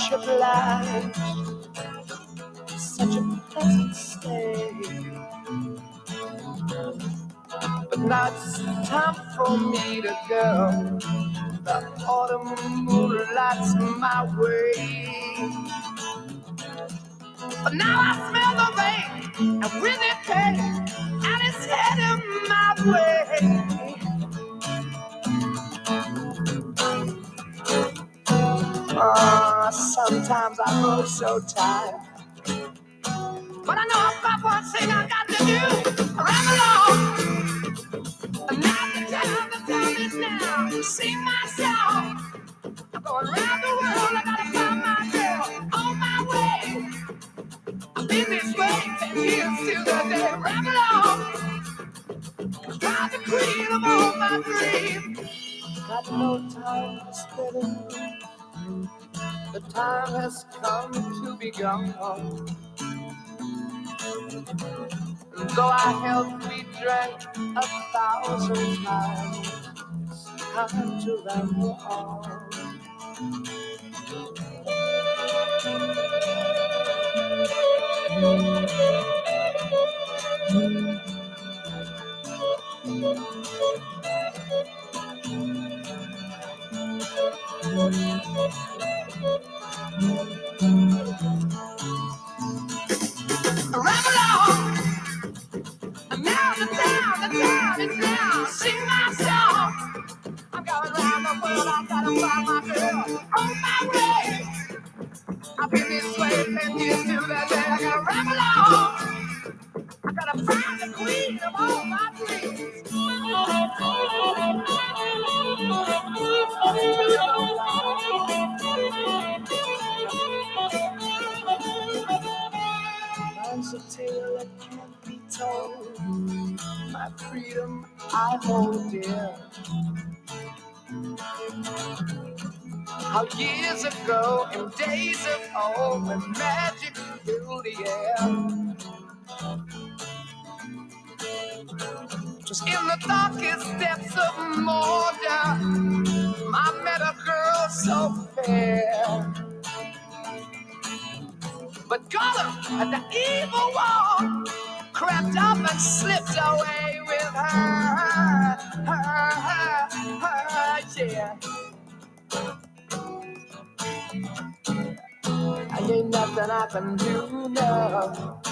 I'm much obliged. Such a pleasant stay. But now it's time for me to go. The autumn moonlight's my way. But now I smell the rain and with it pain, and it's heading my way. Ah, sometimes I grow so tired. But I know I've got one thing I got to do. Along. And now the time, the time is now. Sing my song. I'm going around the world. I gotta find my girl on my way. I've been this way ten years till the day. Run along. I'm the queen of all my dreams. Got no time to spend. The time has come to be gone. Though our health we drank a thousand times, it's time to ramble on. Ramble on. I've been this way ten years till that day. I gotta ramble on. I gotta find the queen of all my dreams. Mine's a tale that can't be told. My freedom I hold dear. How years ago, in days of old, when magic filled the air. Just in the darkest depths of Mordor, I met a girl so fair. But Gollum and the evil one crept up and slipped away with her, her, her, her, yeah. I ain't nothing I can do now.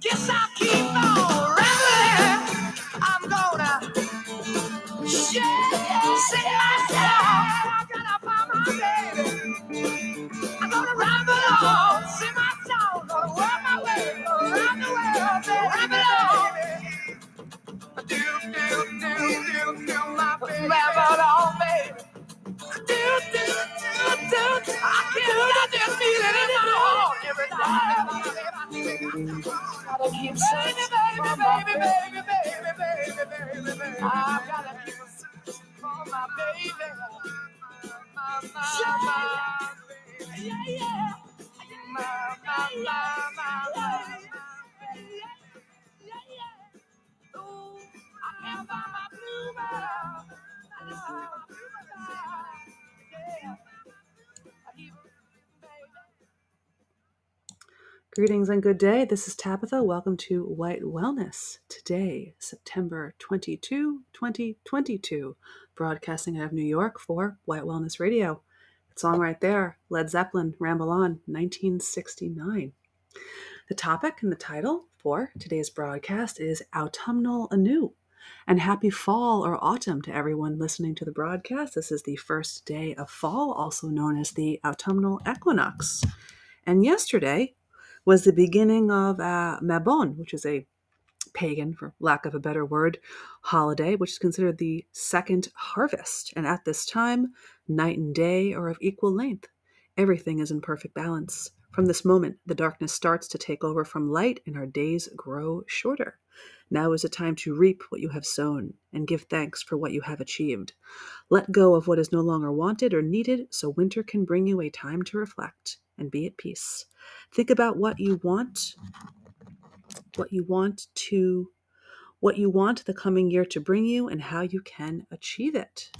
Guess I'll keep on rambling. I'm gonna share, sing myself. I gotta find my baby. I'm gonna ramble on, sing my song, gonna work my way around the world, baby. Ramble on. Do, do, do, do, do, my baby. Ramble on, baby. Do, do, do, do. I can't stop this feeling in my heart time. Gotta searching for my baby, baby, baby, baby, baby, baby. I gotta keep searching for my baby. My, my, baby. Yeah, yeah. My, my, my, my. Yeah, yeah. Ooh, I can't find my bluebird. Ah, Greetings and good day. This is Tabitha. Welcome to White Wellness. Today, September 22, 2022, broadcasting out of New York for White Wellness Radio. Song right there, Led Zeppelin, Ramble On, 1969. The topic and the title for today's broadcast is Autumnal Anew. And happy fall or autumn to everyone listening to the broadcast. This is the first day of fall, also known as the autumnal equinox. And yesterday, was the beginning of uh, Mabon, which is a pagan, for lack of a better word, holiday, which is considered the second harvest. And at this time, night and day are of equal length. Everything is in perfect balance. From this moment, the darkness starts to take over from light and our days grow shorter. Now is the time to reap what you have sown and give thanks for what you have achieved. Let go of what is no longer wanted or needed so winter can bring you a time to reflect and be at peace. Think about what you want, what you want to what you want the coming year to bring you, and how you can achieve it.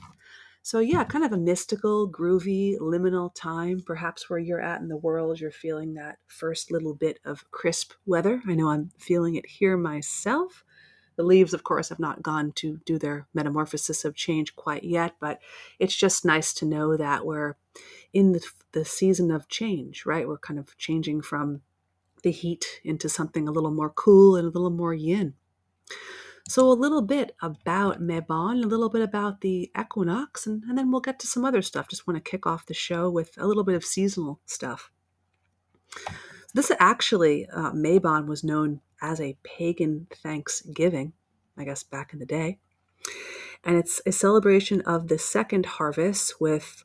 So, yeah, kind of a mystical, groovy, liminal time, perhaps where you're at in the world. You're feeling that first little bit of crisp weather. I know I'm feeling it here myself. The leaves, of course, have not gone to do their metamorphosis of change quite yet, but it's just nice to know that we're in the, the season of change, right? We're kind of changing from the heat into something a little more cool and a little more yin. So, a little bit about Mabon, a little bit about the equinox, and, and then we'll get to some other stuff. Just want to kick off the show with a little bit of seasonal stuff. This actually, uh, Mabon was known as a pagan Thanksgiving, I guess back in the day. And it's a celebration of the second harvest with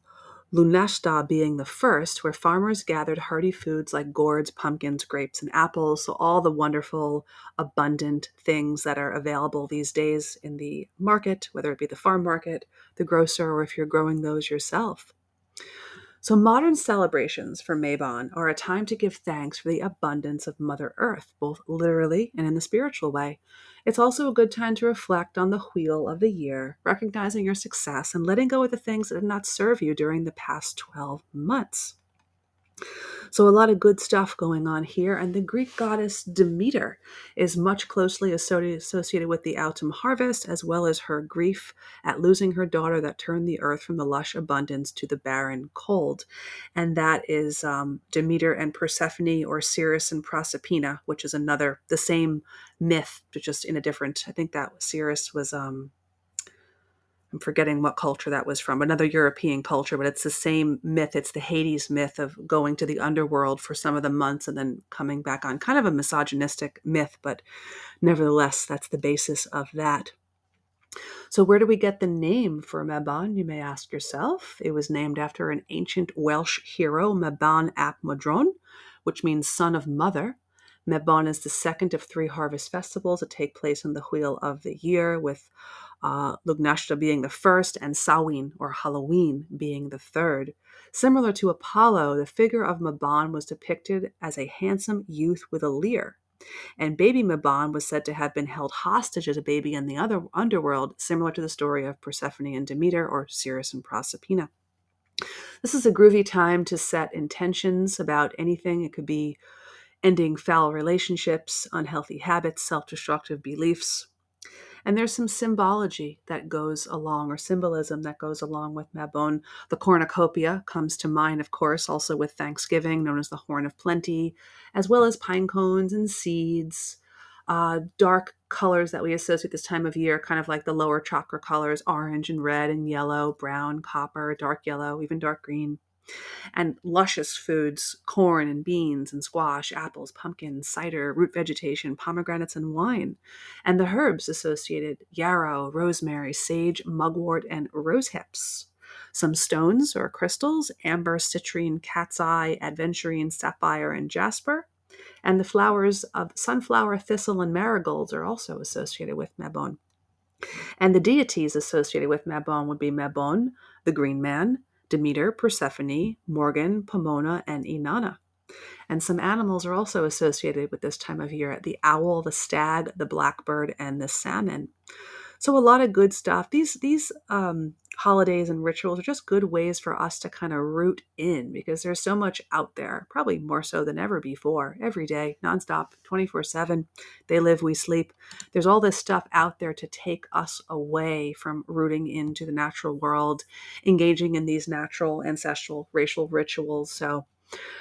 Lunashta being the first, where farmers gathered hearty foods like gourds, pumpkins, grapes, and apples. So, all the wonderful, abundant things that are available these days in the market, whether it be the farm market, the grocer, or if you're growing those yourself. So, modern celebrations for Mabon are a time to give thanks for the abundance of Mother Earth, both literally and in the spiritual way. It's also a good time to reflect on the wheel of the year, recognizing your success and letting go of the things that did not serve you during the past 12 months. So, a lot of good stuff going on here. And the Greek goddess Demeter is much closely associated with the autumn harvest, as well as her grief at losing her daughter that turned the earth from the lush abundance to the barren cold. And that is um, Demeter and Persephone, or Ceres and Proserpina, which is another, the same myth, but just in a different, I think that Ceres was. Um, I'm forgetting what culture that was from, another European culture, but it's the same myth. It's the Hades myth of going to the underworld for some of the months and then coming back on. Kind of a misogynistic myth, but nevertheless, that's the basis of that. So, where do we get the name for Mabon, you may ask yourself? It was named after an ancient Welsh hero, Mabon ap Modron, which means son of mother. Mabon is the second of three harvest festivals that take place in the wheel of the year, with uh, Lugnashta being the first, and Samhain or Halloween being the third. Similar to Apollo, the figure of Mabon was depicted as a handsome youth with a leer, And baby Mabon was said to have been held hostage as a baby in the other underworld, similar to the story of Persephone and Demeter or Ceres and Proserpina. This is a groovy time to set intentions about anything. It could be ending foul relationships, unhealthy habits, self destructive beliefs, and there's some symbology that goes along, or symbolism that goes along with Mabon. The cornucopia comes to mind, of course, also with Thanksgiving, known as the Horn of Plenty, as well as pine cones and seeds. Uh, dark colors that we associate this time of year, kind of like the lower chakra colors orange and red and yellow, brown, copper, dark yellow, even dark green and luscious foods corn and beans and squash, apples, pumpkins, cider, root vegetation, pomegranates, and wine, and the herbs associated yarrow, rosemary, sage, mugwort, and rosehips. Some stones or crystals amber, citrine, cat's eye, aventurine, sapphire, and jasper. And the flowers of sunflower, thistle, and marigolds are also associated with Mabon. And the deities associated with Mabon would be Mabon, the green man, Demeter, Persephone, Morgan, Pomona, and Inanna. And some animals are also associated with this time of year the owl, the stag, the blackbird, and the salmon. So a lot of good stuff. These these um, holidays and rituals are just good ways for us to kind of root in because there's so much out there, probably more so than ever before, every day, nonstop, 24 7. They live, we sleep. There's all this stuff out there to take us away from rooting into the natural world, engaging in these natural, ancestral, racial rituals. So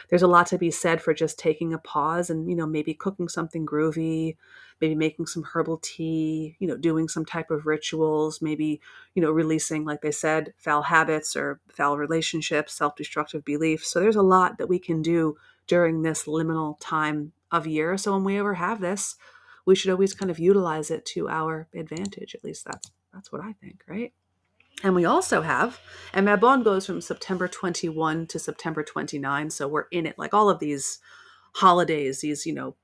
there's a lot to be said for just taking a pause and, you know, maybe cooking something groovy, maybe making some herbal tea, you know, doing some type of rituals, maybe, you know, releasing, like they said, foul habits or foul relationships, self destructive beliefs. So there's a lot that we can do during this liminal time of year. So when we ever have this, we should always kind of utilize it to our advantage. At least that's that's what I think, right? And we also have, and Mabon goes from September 21 to September 29. So we're in it like all of these holidays, these, you know,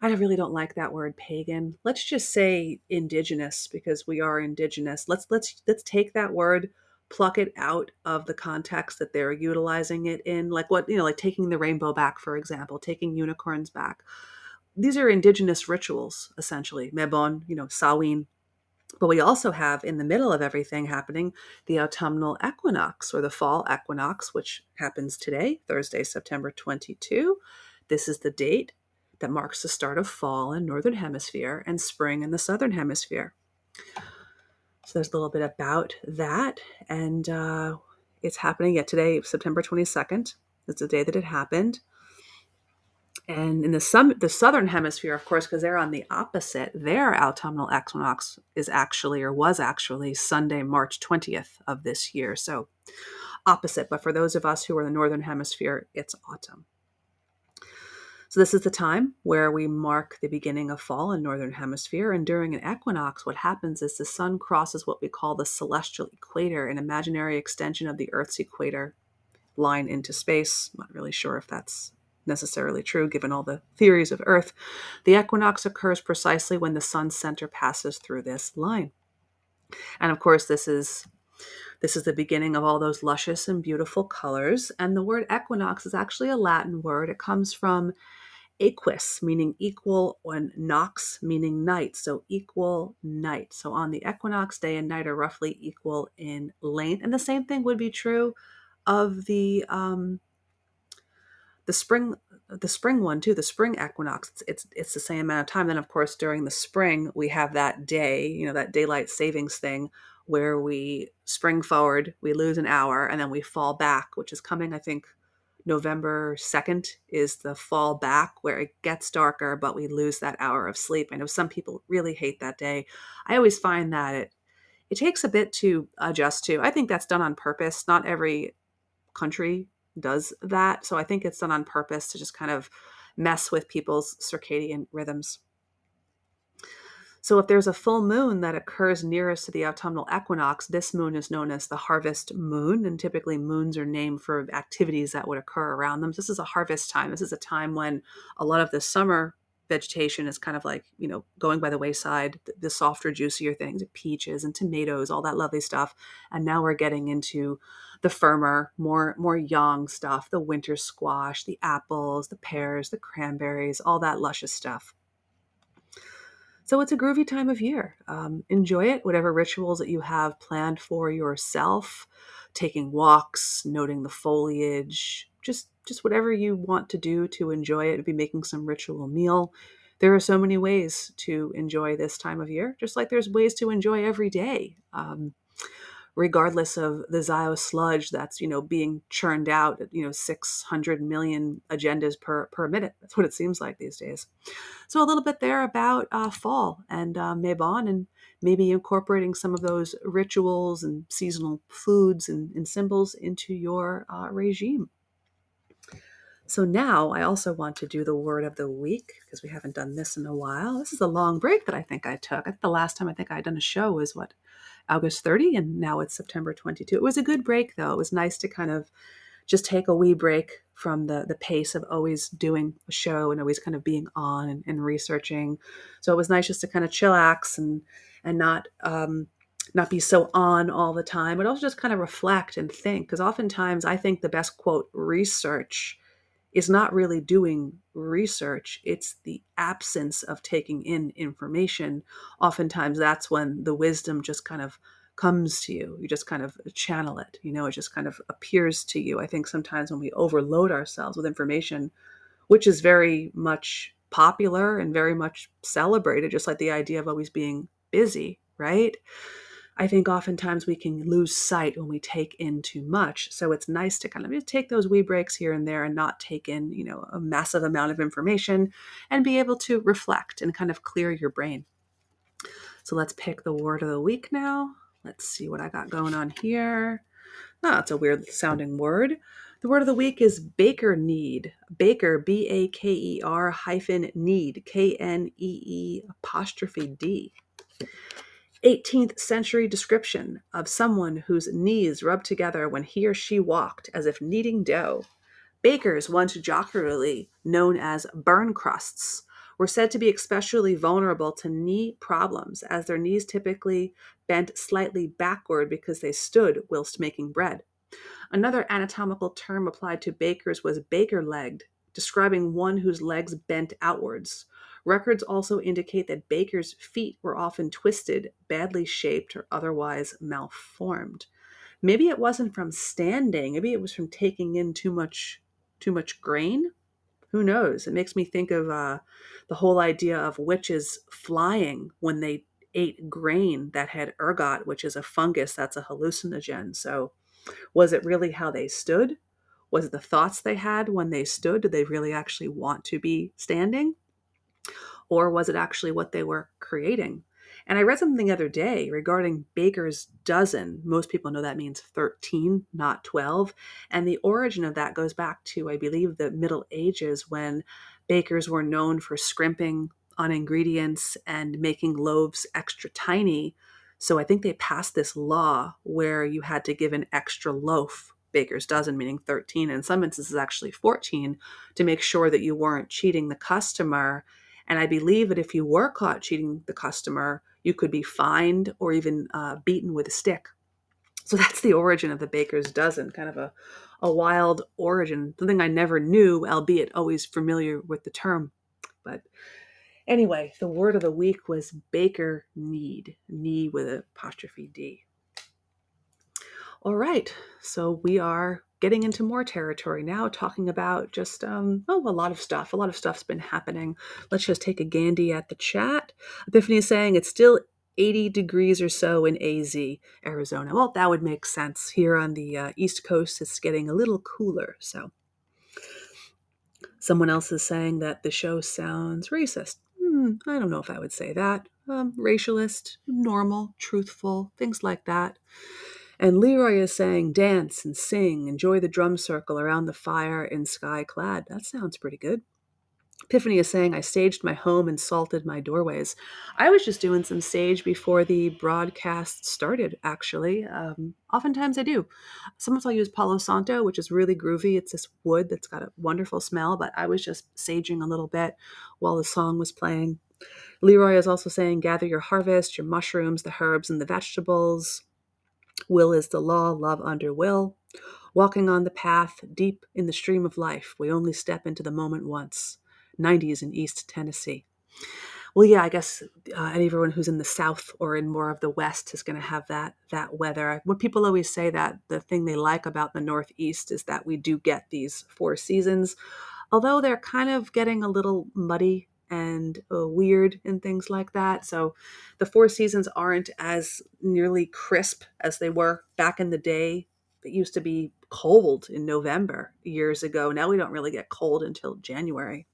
I really don't like that word pagan. Let's just say indigenous because we are indigenous. Let's let's let's take that word, pluck it out of the context that they're utilizing it in. Like what, you know, like taking the rainbow back, for example, taking unicorns back. these are indigenous rituals, essentially. Mabon, you know, Samhain. But we also have in the middle of everything happening the autumnal equinox or the fall equinox, which happens today, Thursday, September 22. This is the date that marks the start of fall in northern hemisphere and spring in the southern hemisphere. So there's a little bit about that, and uh, it's happening yet today, September 22nd. It's the day that it happened. And in the sum, the southern hemisphere, of course, because they're on the opposite, their autumnal equinox is actually or was actually Sunday, March 20th of this year. So opposite. But for those of us who are in the northern hemisphere, it's autumn. So this is the time where we mark the beginning of fall in northern hemisphere and during an equinox what happens is the sun crosses what we call the celestial equator, an imaginary extension of the earth's equator line into space. I'm not really sure if that's necessarily true given all the theories of earth. The equinox occurs precisely when the sun's center passes through this line. And of course this is this is the beginning of all those luscious and beautiful colors. And the word equinox is actually a Latin word. It comes from equus, meaning equal, and nox, meaning night. So equal night. So on the equinox, day and night are roughly equal in length. And the same thing would be true of the um, the spring the spring one too the spring equinox it's, it's, it's the same amount of time then of course during the spring we have that day you know that daylight savings thing where we spring forward, we lose an hour, and then we fall back, which is coming, I think, November 2nd is the fall back where it gets darker, but we lose that hour of sleep. I know some people really hate that day. I always find that it it takes a bit to adjust to. I think that's done on purpose. Not every country does that. So I think it's done on purpose to just kind of mess with people's circadian rhythms. So if there's a full moon that occurs nearest to the autumnal equinox, this moon is known as the harvest moon. And typically, moons are named for activities that would occur around them. This is a harvest time. This is a time when a lot of the summer vegetation is kind of like, you know, going by the wayside, the, softer, juicier things, peaches and tomatoes, all that lovely stuff. And now we're getting into the firmer, more more young stuff, the winter squash, the apples, the pears, the cranberries, all that luscious stuff. So it's a groovy time of year. Um, enjoy it, whatever rituals that you have planned for yourself, taking walks, noting the foliage, just just whatever you want to do to enjoy it. Be making some ritual meal. There are so many ways to enjoy this time of year, just like there's ways to enjoy every day. Um, regardless of the Zio sludge that's you know being churned out at you know 600 million agendas per per minute. That's what it seems like these days. So a little bit there about uh, fall and uh, Mabon and maybe incorporating some of those rituals and seasonal foods and, and symbols into your uh, regime. So now I also want to do the word of the week because we haven't done this in a while. This is a long break that I think I took. The last time I think I had done a show was what August 30, and now it's September 22. It was a good break, though. It was nice to kind of just take a wee break from the the pace of always doing a show and always kind of being on and, and researching. So it was nice just to kind of chillax and and not um, not be so on all the time, but also just kind of reflect and think. Because oftentimes I think the best quote research is not really doing research, it's the absence of taking in information. Oftentimes, that's when the wisdom just kind of comes to you. You just kind of channel it, you know, it just kind of appears to you. I think sometimes when we overload ourselves with information, which is very much popular and very much celebrated, just like the idea of always being busy, right? I think oftentimes we can lose sight when we take in too much. So it's nice to kind of just take those wee breaks here and there and not take in, you know, a massive amount of information and be able to reflect and kind of clear your brain. So let's pick the word of the week now. Let's see what I got going on here. Ah, oh, it's a weird sounding word. The word of the week is Baker-knee'd. Baker, B A K E R hyphen need, K N E E apostrophe D. 18th century description of someone whose knees rubbed together when he or she walked as if kneading dough. Bakers, once jocularly known as burn crusts, were said to be especially vulnerable to knee problems as their knees typically bent slightly backward because they stood whilst making bread. Another anatomical term applied to bakers was baker legged, describing one whose legs bent outwards. Records also indicate that Baker's feet were often twisted, badly shaped, or otherwise malformed. Maybe it wasn't from standing, maybe it was from taking in too much too much grain. Who knows? It makes me think of uh, the whole idea of witches flying when they ate grain that had ergot, which is a fungus that's a hallucinogen. So, was it really how they stood? Was it the thoughts they had when they stood? Did they really actually want to be standing? Or was it actually what they were creating? And I read something the other day regarding Baker's dozen. Most people know that means 13, not 12. And the origin of that goes back to, I believe, the Middle Ages when bakers were known for scrimping on ingredients and making loaves extra tiny. So I think they passed this law where you had to give an extra loaf, baker's dozen, meaning 13, in some instances actually 14, to make sure that you weren't cheating the customer. And I believe that if you were caught cheating the customer, you could be fined or even uh, beaten with a stick. So that's the origin of the baker's dozen, kind of a, a wild origin, something I never knew, albeit always familiar with the term. But anyway, the word of the week was baker need, knee with apostrophe D. All right, so we are getting into more territory now, talking about just um, oh a lot of stuff. A lot of stuff's been happening. Let's just take a Gandhi at the chat. Epiphany is saying it's still 80 degrees or so in AZ, Arizona. Well, that would make sense. Here on the uh, East Coast, it's getting a little cooler. So, someone else is saying that the show sounds racist. Hmm, I don't know if I would say that. Um, racialist, normal, truthful, things like that. And Leroy is saying, dance and sing, enjoy the drum circle around the fire in sky clad. That sounds pretty good. Epiphany is saying, I staged my home and salted my doorways. I was just doing some sage before the broadcast started, actually. Um, oftentimes I do. Sometimes I'll use Palo Santo, which is really groovy. It's this wood that's got a wonderful smell, but I was just saging a little bit while the song was playing. Leroy is also saying, gather your harvest, your mushrooms, the herbs, and the vegetables. Will is the law, love under will. Walking on the path, deep in the stream of life, we only step into the moment once. 90s in East Tennessee. Well, yeah, I guess uh, who's in the South or in more of the West is going to have that that weather. What people always say that the thing they like about the Northeast is that we do get these four seasons, although they're kind of getting a little muddy and uh, weird and things like that. So the four seasons aren't as nearly crisp as they were back in the day. It used to be cold in November years ago. Now we don't really get cold until January.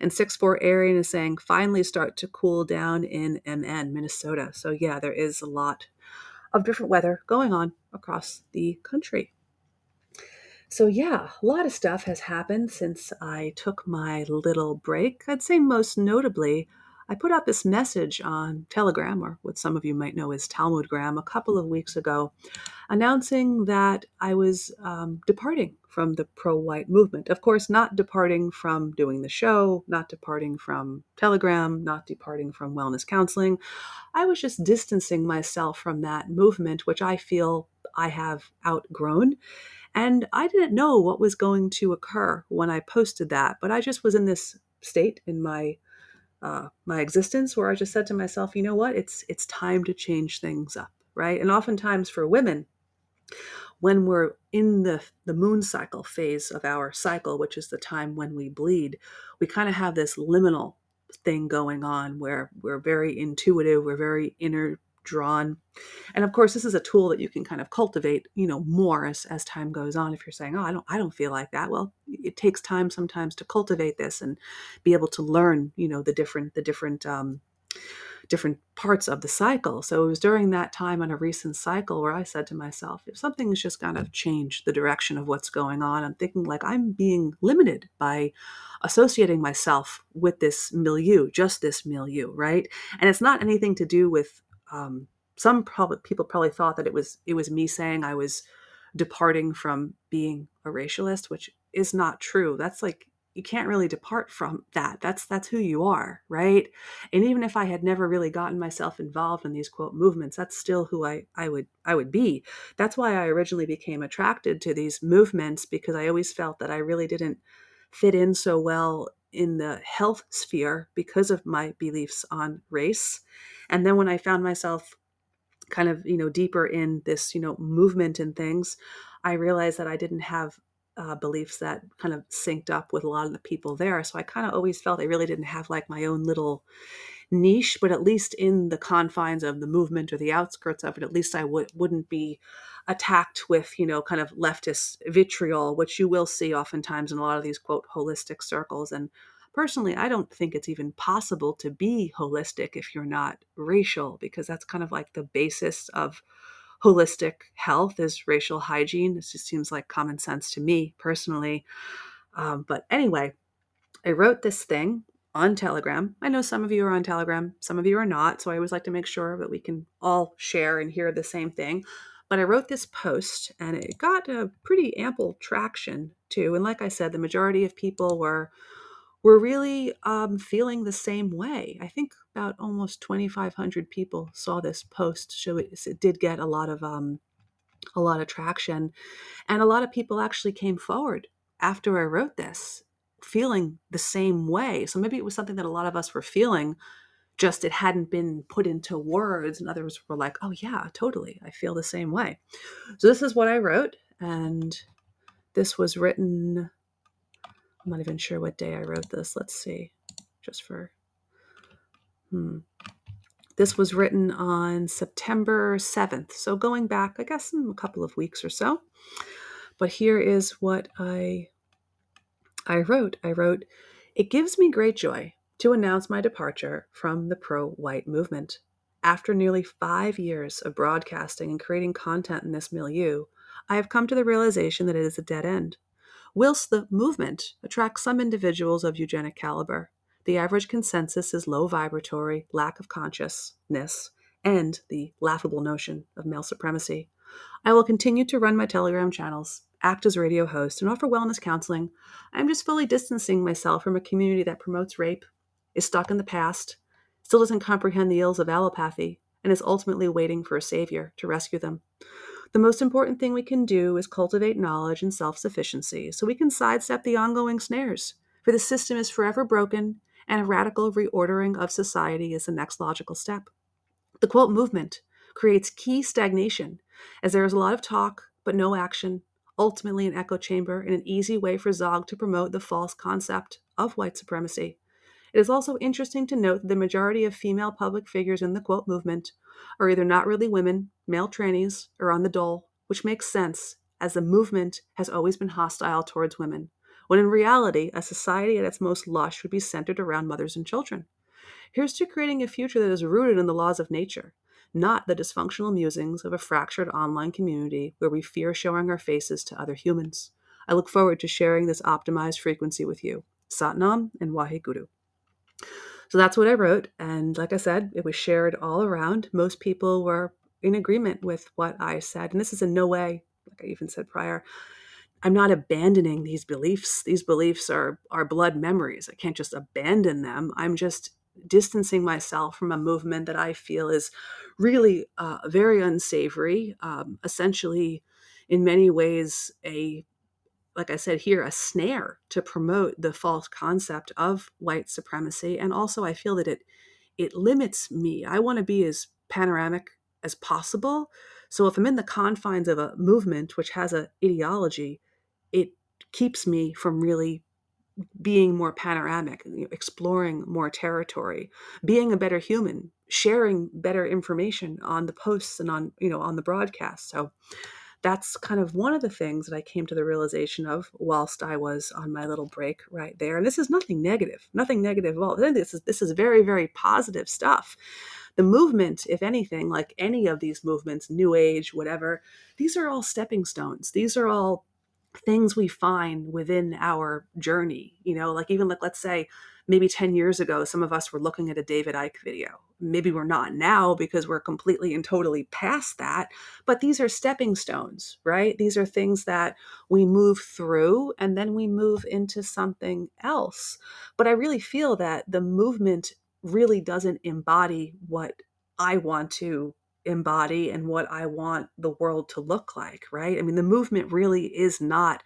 And 6 4 Arian is saying finally start to cool down in MN, Minnesota. So, yeah, there is a lot of different weather going on across the country. So, yeah, a lot of stuff has happened since I took my little break. I'd say most notably, I put out this message on Telegram, or what some of you might know as Talmudgram, a couple of weeks ago, announcing that I was um, departing from the pro white movement. Of course, not departing from doing the show, not departing from Telegram, not departing from wellness counseling. I was just distancing myself from that movement, which I feel I have outgrown. And I didn't know what was going to occur when I posted that, but I just was in this state in my uh, my existence where I just said to myself, you know what, it's it's time to change things up, right? And oftentimes for women, when we're in the the moon cycle phase of our cycle, which is the time when we bleed, we kind of have this liminal thing going on where we're very intuitive, we're very inner drawn. And of course, this is a tool that you can kind of cultivate, you know, more as, as time goes on. If you're saying, oh, I don't, I don't feel like that. Well, it takes time sometimes to cultivate this and be able to learn, you know, the different, the different, um, different parts of the cycle. So it was during that time on a recent cycle where I said to myself, if something something's just kind of changed the direction of what's going on, I'm thinking like I'm being limited by associating myself with this milieu, just this milieu, right? And it's not anything to do with um, some probably people probably thought that it was it was me saying I was departing from being a racialist, which is not true. That's like you can't really depart from that. That's that's who you are, right? And even if I had never really gotten myself involved in these quote movements, that's still who I I would I would be. That's why I originally became attracted to these movements because I always felt that I really didn't fit in so well in the health sphere because of my beliefs on race. And then when I found myself kind of, you know, deeper in this, you know, movement and things, I realized that I didn't have uh, beliefs that kind of synced up with a lot of the people there. So I kind of always felt I really didn't have like my own little niche, but at least in the confines of the movement or the outskirts of it, at least I wouldn't be attacked with, you know, kind of leftist vitriol, which you will see oftentimes in a lot of these quote holistic circles. And personally, I don't think it's even possible to be holistic if you're not racial, because that's kind of like the basis of holistic health is racial hygiene. It just seems like common sense to me personally. Um, but anyway, I wrote this thing on Telegram. I know some of you are on Telegram, some of you are not. So I always like to make sure that we can all share and hear the same thing. But I wrote this post and it got a pretty ample traction too. And like I said, the majority of people were were really um, feeling the same way. I think about almost 2,500 people saw this post. So it, it did get a lot of um, a lot of traction, and a lot of people actually came forward after I wrote this, feeling the same way. So maybe it was something that a lot of us were feeling, just it hadn't been put into words, and others were like, "Oh yeah, totally, I feel the same way." So this is what I wrote, and this was written I'm not even sure what day I wrote this. Let's see, just for. Hmm. This was written on September 7th. So going back, I guess, in a couple of weeks or so. But here is what I I wrote. I wrote, It gives me great joy to announce my departure from the pro white movement. After nearly five years of broadcasting and creating content in this milieu, I have come to the realization that it is a dead end. Whilst the movement attracts some individuals of eugenic caliber, the average consensus is low vibratory, lack of consciousness, and the laughable notion of male supremacy. I will continue to run my Telegram channels, act as radio host, and offer wellness counseling. I am just fully distancing myself from a community that promotes rape, is stuck in the past, still doesn't comprehend the ills of allopathy, and is ultimately waiting for a savior to rescue them. The most important thing we can do is cultivate knowledge and self sufficiency so we can sidestep the ongoing snares, for the system is forever broken, and a radical reordering of society is the next logical step. The quote movement creates key stagnation, as there is a lot of talk but no action, ultimately an echo chamber and an easy way for Zog to promote the false concept of white supremacy. It is also interesting to note that the majority of female public figures in the quote movement are either not really women, male trannies, or on the dole, which makes sense as the movement has always been hostile towards women, when in reality, a society at its most lush would be centered around mothers and children. Here's to creating a future that is rooted in the laws of nature, not the dysfunctional musings of a fractured online community where we fear showing our faces to other humans. I look forward to sharing this optimized frequency with you. Satnam and Waheguru. So that's what I wrote. And like I said, it was shared all around. Most people were in agreement with what I said. And this is in no way, like I even said prior, I'm not abandoning these beliefs. These beliefs are are blood memories. I can't just abandon them. I'm just distancing myself from a movement that I feel is really uh, very unsavory, um, essentially, in many ways, a like I said here, a snare to promote the false concept of white supremacy. And also, I feel that it it limits me. I want to be as panoramic as possible. So if I'm in the confines of a movement which has a ideology, it keeps me from really being more panoramic, exploring more territory, being a better human, sharing better information on the posts and on you know on the broadcast. So that's kind of one of the things that I came to the realization of whilst I was on my little break right there. And this is nothing negative, nothing negative at all. This is this is very very positive stuff. The movement, if anything, like any of these movements, New Age, whatever, these are all stepping stones. These are all things we find within our journey. You know, like even like let's say maybe 10 years ago, some of us were looking at a David Icke video. Maybe we're not now because we're completely and totally past that. But these are stepping stones, right? These are things that we move through and then we move into something else. But I really feel that the movement really doesn't embody what I want to embody and what I want the world to look like, right? I mean, the movement really is not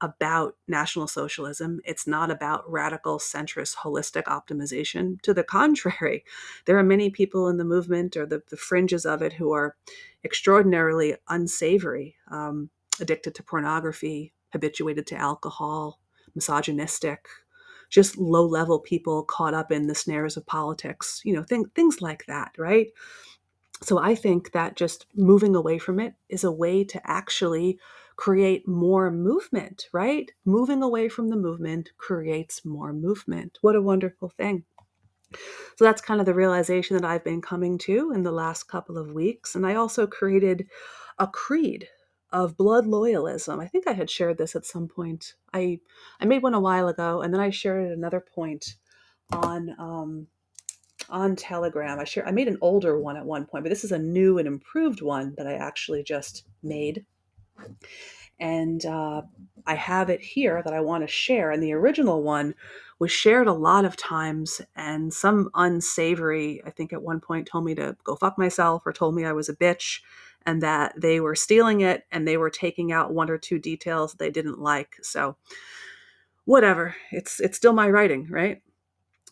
about National Socialism. It's not about radical, centrist, holistic optimization. To the contrary, there are many people in the movement or the, the fringes of it who are extraordinarily unsavory, um, addicted to pornography, habituated to alcohol, misogynistic, just low level people caught up in the snares of politics, you know, th- things like that, right? So I think that just moving away from it is a way to actually create more movement, right? Moving away from the movement creates more movement. What a wonderful thing. So that's kind of the realization that I've been coming to in the last couple of weeks. And I also created a creed of blood loyalism. I think I had shared this at some point. I I made one a while ago, and then I shared it at another point on um, on Telegram. I share I made an older one at one point, but this is a new and improved one that I actually just made. And uh, I have it here that I want to share. And the original one was shared a lot of times, and some unsavory, I think at one point told me to go fuck myself or told me I was a bitch and that they were stealing it and they were taking out one or two details they didn't like. So whatever, it's it's still my writing, right?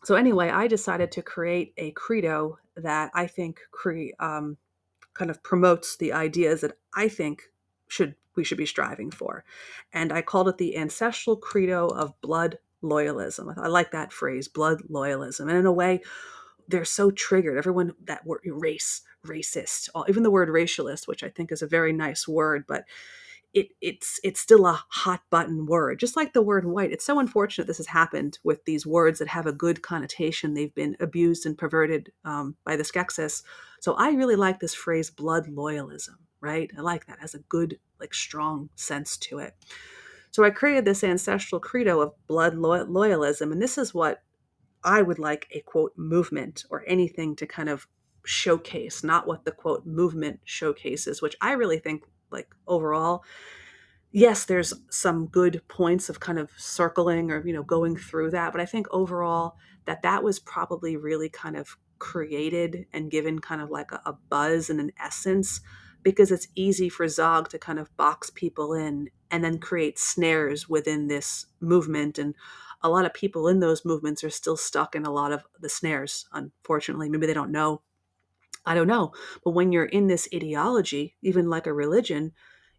So anyway, I decided to create a credo that I think cre- um, kind of promotes the ideas that I think should we should be striving for, and I called it the ancestral credo of blood loyalism. I like that phrase, blood loyalism, and in a way, they're so triggered. Everyone that word race, racist, even the word racialist, which I think is a very nice word, but it, it's it's still a hot button word, just like the word white. It's so unfortunate this has happened with these words that have a good connotation. They've been abused and perverted um, by the Skeksis. So I really like this phrase "blood loyalism." Right, I like that has a good, like, strong sense to it. So I created this ancestral credo of blood loyalism, and this is what I would like a quote movement or anything to kind of showcase, not what the quote movement showcases, which I really think like overall yes there's some good points of kind of circling or you know going through that but i think overall that that was probably really kind of created and given kind of like a, a buzz and an essence because it's easy for zog to kind of box people in and then create snares within this movement and a lot of people in those movements are still stuck in a lot of the snares unfortunately maybe they don't know I don't know. But when you're in this ideology, even like a religion,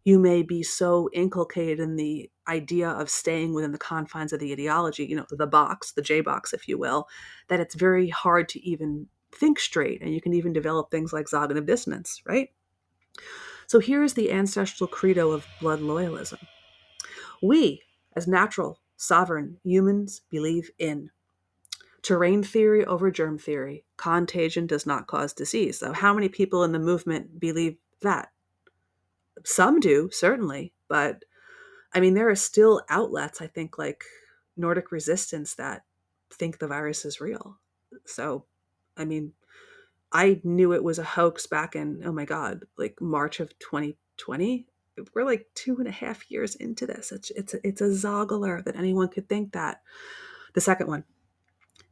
you may be so inculcated in the idea of staying within the confines of the ideology, you know, the box, the J box, if you will, that it's very hard to even think straight. And you can even develop things like cognitive dissonance, right? So here's the ancestral credo of blood loyalism. We, as natural, sovereign humans, believe in terrain theory over germ theory. Contagion does not cause disease. So, how many people in the movement believe that? Some do, certainly, but I mean, there are still outlets, I think, like Nordic Resistance, that think the virus is real. So, I mean, I knew it was a hoax back in, oh my God, like March of 2020. We're like two and a half years into this. It's, it's, it's a zoggler that anyone could think that. The second one,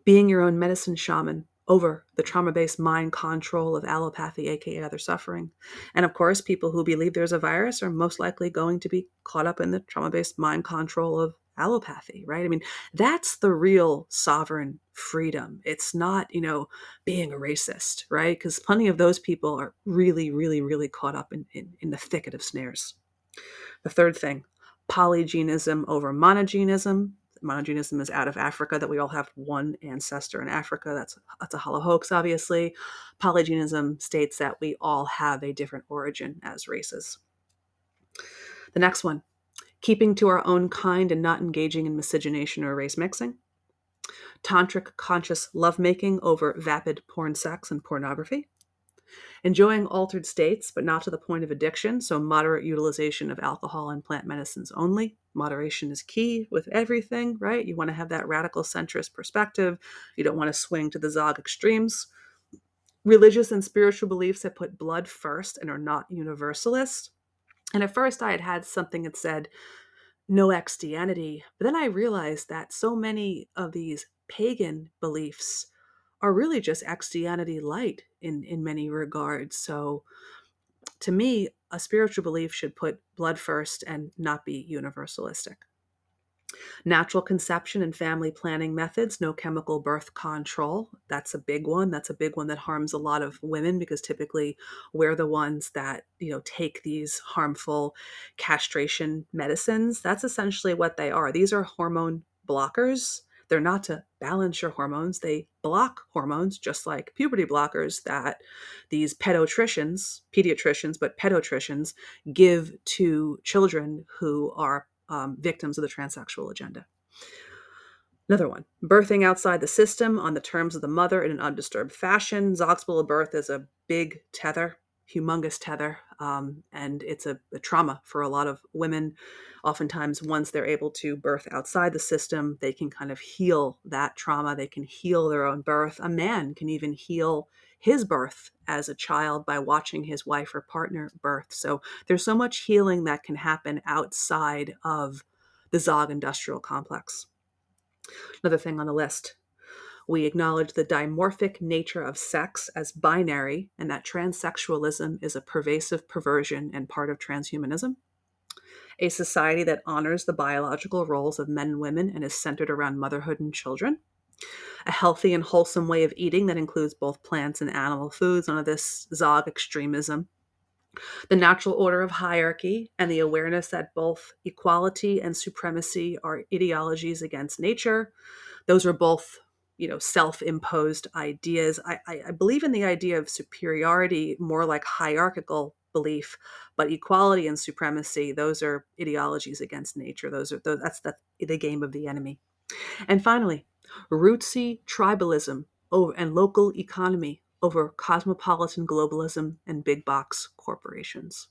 being your own medicine shaman over the trauma based mind control of allopathy, aka other suffering. And of course, people who believe there's a virus are most likely going to be caught up in the trauma based mind control of allopathy, right? I mean, that's the real sovereign freedom. It's not, you know, being a racist, right? Because plenty of those people are really, really, really caught up in, in, in the thicket of snares. The third thing, polygenism over monogenism monogenism is out of Africa, that we all have one ancestor in Africa. That's that's a hollow hoax, obviously. Polygenism states that we all have a different origin as races. The next one, keeping to our own kind and not engaging in miscegenation or race mixing. Tantric conscious lovemaking over vapid porn sex and pornography enjoying altered states, but not to the point of addiction, so moderate utilization of alcohol and plant medicines only. Moderation is key with everything, right? You want to have that radical centrist perspective. You don't want to swing to the Zog extremes. Religious and spiritual beliefs that put blood first and are not universalist. And at first, I had had something that said, no Xtianity. But then I realized that so many of these pagan beliefs are really just Xtianity light in in many regards. So to me, a spiritual belief should put blood first and not be universalistic. Natural conception and family planning methods, no chemical birth control. That's a big one. That's a big one that harms a lot of women because typically we're the ones that, you know, take these harmful castration medicines. That's essentially what they are. These are hormone blockers. They're not to balance your hormones, they block hormones, just like puberty blockers that these pediatricians, pediatricians, but pediatricians give to children who are um, victims of the transsexual agenda. Another one, birthing outside the system on the terms of the mother in an undisturbed fashion. Zoxbala birth is a big tether, humongous tether, um, and it's a, a trauma for a lot of women. Oftentimes, once they're able to birth outside the system, they can kind of heal that trauma. They can heal their own birth. A man can even heal his birth as a child by watching his wife or partner birth. So there's so much healing that can happen outside of the Zog industrial complex. Another thing on the list we acknowledge the dimorphic nature of sex as binary and that transsexualism is a pervasive perversion and part of transhumanism. A society that honors the biological roles of men and women and is centered around motherhood and children a healthy and wholesome way of eating that includes both plants and animal foods, none of this Zog extremism. The natural order of hierarchy and the awareness that both equality and supremacy are ideologies against nature. Those are both, you know, self-imposed ideas. I, I, I believe in the idea of superiority more like hierarchical belief, but equality and supremacy, those are ideologies against nature. Those are those, that's the, the game of the enemy. And finally, rootsy tribalism and local economy over cosmopolitan globalism and big box corporations.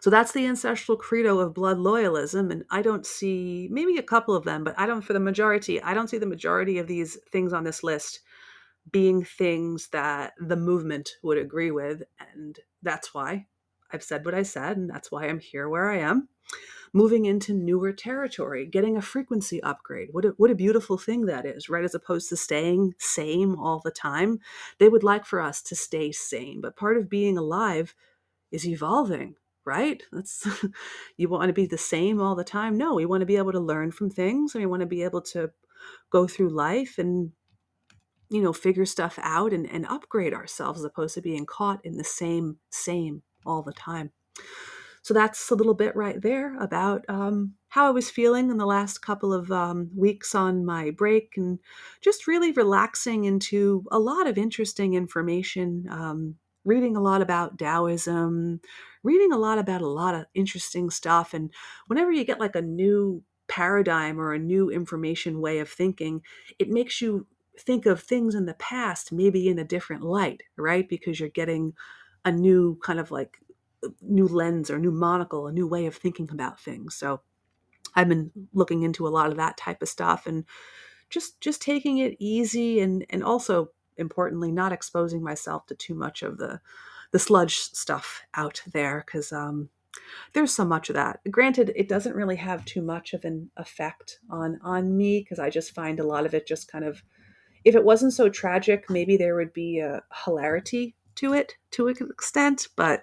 So that's the ancestral credo of blood loyalism. And I don't see maybe a couple of them, but I don't, for the majority, I don't see the majority of these things on this list being things that the movement would agree with. And that's why I've said what I said, and that's why I'm here where I am moving into newer territory, getting a frequency upgrade. What a, what a beautiful thing that is, right? As opposed to staying same all the time. They would like for us to stay same, but part of being alive is evolving, right? That's you want to be the same all the time. No, we want to be able to learn from things and we want to be able to go through life and you know figure stuff out and, and upgrade ourselves as opposed to being caught in the same same all the time so that's a little bit right there about um, how I was feeling in the last couple of um, weeks on my break and just really relaxing into a lot of interesting information, um, reading a lot about Taoism, reading a lot about a lot of interesting stuff. And whenever you get like a new paradigm or a new information way of thinking, it makes you think of things in the past maybe in a different light, right? Because you're getting a new kind of like new lens or new monocle, a new way of thinking about things. So I've been looking into a lot of that type of stuff and just just taking it easy and and also importantly not exposing myself to too much of the the sludge stuff out there because um, there's so much of that. Granted, it doesn't really have too much of an effect on on me because I just find a lot of it just kind of if it wasn't so tragic, maybe there would be a hilarity to it to an extent, but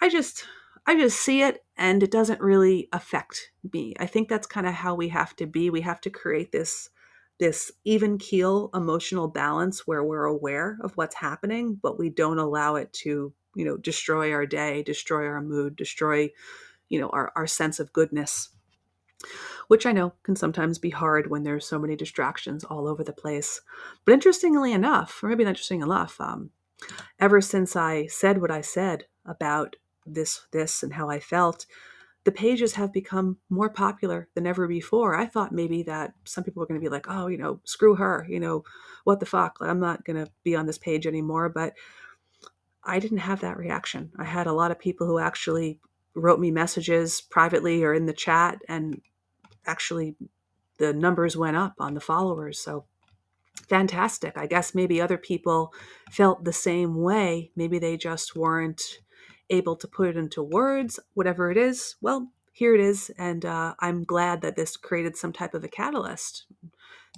I just I just see it and it doesn't really affect me. I think that's kind of how we have to be. We have to create this this even keel emotional balance where we're aware of what's happening, but we don't allow it to, you know, destroy our day, destroy our mood, destroy, you know, our, our sense of goodness. Which I know can sometimes be hard when there's so many distractions all over the place. But interestingly enough, or maybe not interesting enough, um, ever since I said what I said about this this and how I felt, the pages have become more popular than ever before. I thought maybe that some people were going to be like, "Oh, you know, screw her, you know, what the fuck? I'm not going to be on this page anymore." But I didn't have that reaction. I had a lot of people who actually wrote me messages privately or in the chat and actually the numbers went up on the followers. So fantastic. I guess maybe other people felt the same way. Maybe they just weren't able to put it into words, whatever it is, well, here it is. And uh, I'm glad that this created some type of a catalyst.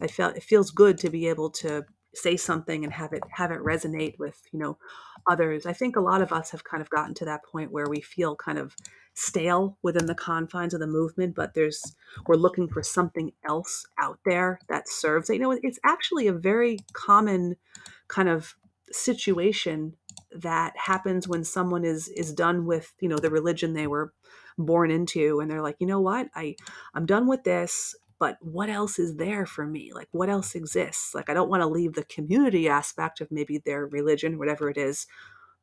I felt it feels good to be able to say something and have it have it resonate with you know others. I think a lot of us have kind of gotten to that point where we feel kind of stale within the confines of the movement but there's we're looking for something else out there that serves you know it's actually a very common kind of situation that happens when someone is is done with you know the religion they were born into and they're like you know what? I i'm done with this but what else is there for me like what else exists like i don't want to leave the community aspect of maybe their religion whatever it is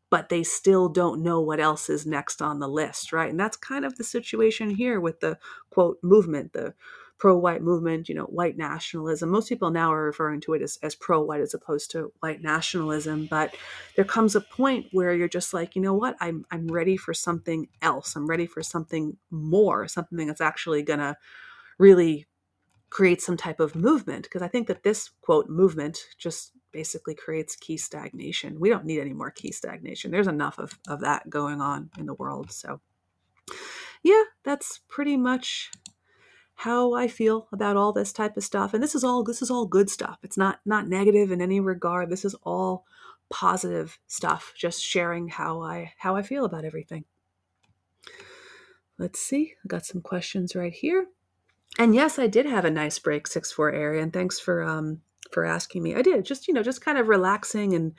but they still don't know what else is next on the list right and that's kind of the situation here with the quote movement the pro-white movement, you know, white nationalism. Most people now are referring to it as, as pro-white as opposed to white nationalism. But there comes a point where you're just like, you know what, I'm I'm ready for something else. I'm ready for something more, something that's actually gonna really create some type of movement. Because I think that this quote movement just basically creates key stagnation. We don't need any more key stagnation. There's enough of, of that going on in the world. So yeah, that's pretty much how I feel about all this type of stuff. And this is all this is all good stuff. It's not not negative in any regard. This is all positive stuff. Just sharing how I how I feel about everything. Let's see. I got some questions right here. And yes, I did have a nice break six four area. And thanks for um for asking me. I did just you know just kind of relaxing and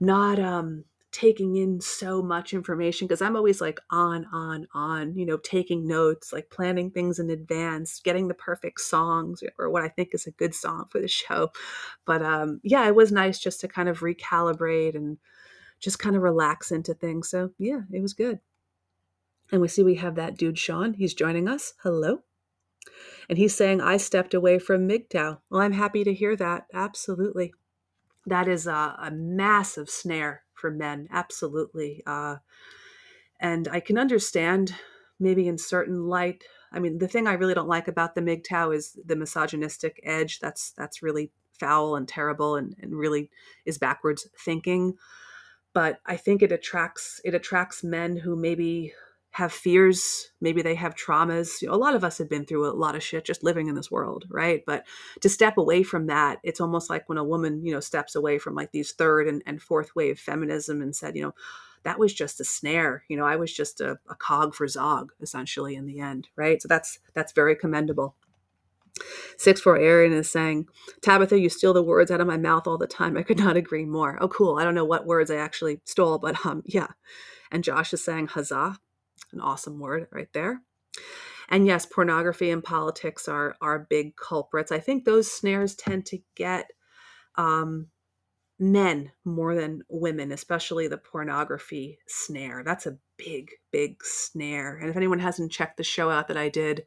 not um taking in so much information because I'm always like on, on, on, you know, taking notes, like planning things in advance, getting the perfect songs or what I think is a good song for the show. But um, yeah, it was nice just to kind of recalibrate and just kind of relax into things. So yeah, it was good. And we see we have that dude, Sean. He's joining us. Hello. And he's saying, I stepped away from MGTOW. Well, I'm happy to hear that. Absolutely. That is a, a massive snare for men, absolutely. Uh, and I can understand maybe in certain light. I mean, the thing I really don't like about the MGTOW is the misogynistic edge. That's that's really foul and terrible and, and really is backwards thinking. But I think it attracts it attracts men who maybe have fears maybe they have traumas you know, a lot of us have been through a lot of shit just living in this world right but to step away from that it's almost like when a woman you know steps away from like these third and, and fourth wave feminism and said you know that was just a snare you know i was just a, a cog for zog essentially in the end right so that's that's very commendable Six four Arian is saying, Tabitha, you steal the words out of my mouth all the time. I could not agree more. Oh, cool. I don't know what words I actually stole, but um, yeah. And Josh is saying, huzzah an awesome word right there. And yes, pornography and politics are are big culprits. I think those snares tend to get um, men more than women, especially the pornography snare. That's a big, big snare. And if anyone hasn't checked the show out that I did,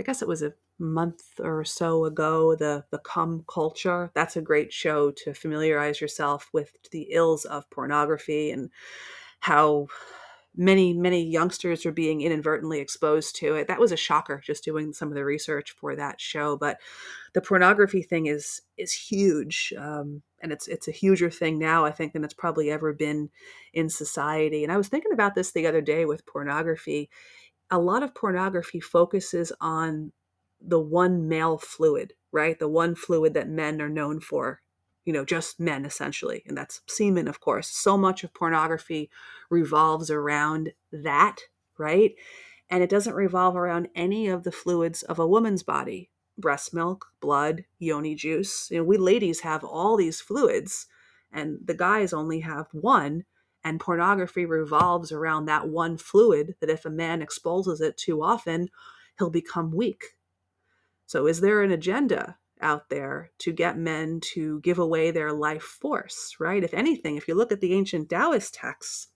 I guess it was a month or so ago, the the cum culture. That's a great show to familiarize yourself with the ills of pornography and how many many youngsters are being inadvertently exposed to it. That was a shocker just doing some of the research for that show but the pornography thing is is huge um, and it's it's a huger thing now i think than it's probably ever been in society. And i was thinking about this the other day with pornography. A lot of pornography focuses on the one male fluid right? The one fluid that men are known for you know, just men essentially, and that's semen, of course. So much of pornography revolves around that, right? And it doesn't revolve around any of the fluids of a woman's body breast milk, blood, yoni juice. You know, we ladies have all these fluids, and the guys only have one. And pornography revolves around that one fluid that if a man exposes it too often, he'll become weak. So, is there an agenda out there to get men to give away their life force, right? If anything, if you look at the ancient Taoist texts,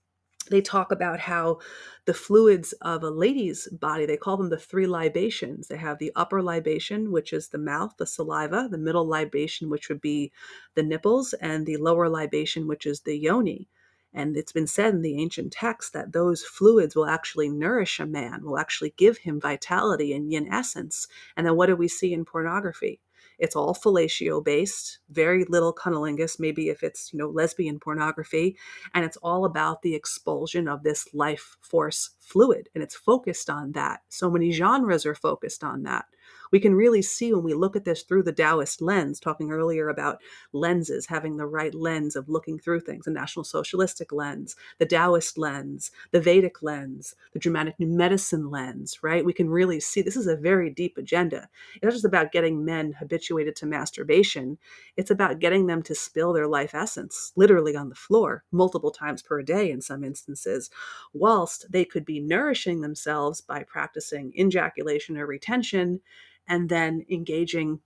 they talk about how the fluids of a lady's body, they call them the three libations. They have the upper libation, which is the mouth, the saliva, the middle libation, which would be the nipples, and the lower libation, which is the yoni. And it's been said in the ancient texts that those fluids will actually nourish a man, will actually give him vitality and yin essence. And then what do we see in pornography? It's all fellatio based, very little cunnilingus, maybe if it's, you know, lesbian pornography. And it's all about the expulsion of this life force fluid. And it's focused on that. So many genres are focused on that. We can really see when we look at this through the Taoist lens, talking earlier about lenses, having the right lens of looking through things, the National Socialistic lens, the Taoist lens, the Vedic lens, the Germanic New Medicine lens, right? We can really see this is a very deep agenda. It's not just about getting men habituated to masturbation, it's about getting them to spill their life essence, literally on the floor, multiple times per day in some instances, whilst they could be nourishing themselves by practicing ejaculation or retention and then engaging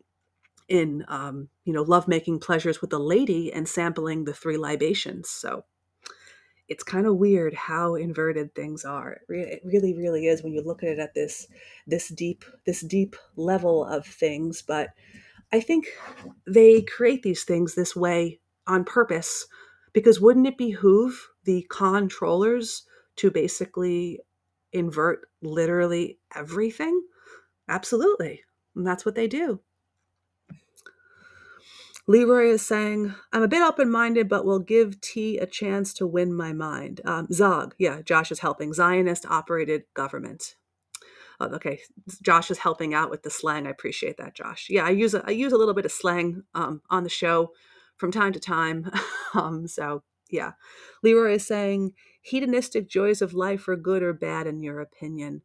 in um, you know lovemaking pleasures with a lady and sampling the three libations. So it's kind of weird how inverted things are. It really really is when you look at it at this this deep this deep level of things but i think they create these things this way on purpose because wouldn't it behoove the controllers to basically invert literally everything? Absolutely and that's what they do. Leroy is saying, I'm a bit open minded, but will give T a chance to win my mind. Um, Zog, yeah, Josh is helping. Zionist operated government. Oh, okay, Josh is helping out with the slang. I appreciate that, Josh. Yeah, I use a, I use a little bit of slang um, on the show from time to time. um, so yeah, Leroy is saying hedonistic joys of life are good or bad in your opinion.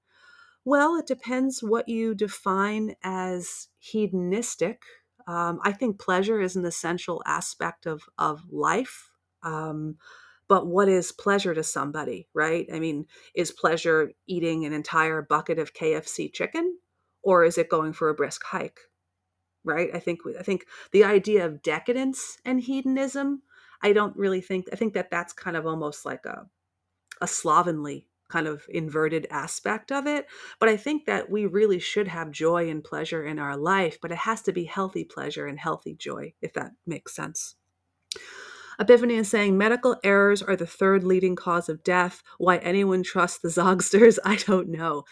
Well, it depends what you define as hedonistic. Um, I think pleasure is an essential aspect of of life. Um, but what is pleasure to somebody, right? I mean, is pleasure eating an entire bucket of KFC chicken, or is it going for a brisk hike? Right? I think I think the idea of decadence and hedonism. I don't really think. I think that that's kind of almost like a a slovenly kind of inverted aspect of it. But I think that we really should have joy and pleasure in our life, but it has to be healthy pleasure and healthy joy, if that makes sense. Epiphany is saying medical errors are the third leading cause of death. Why anyone trusts the Zogsters, I don't know.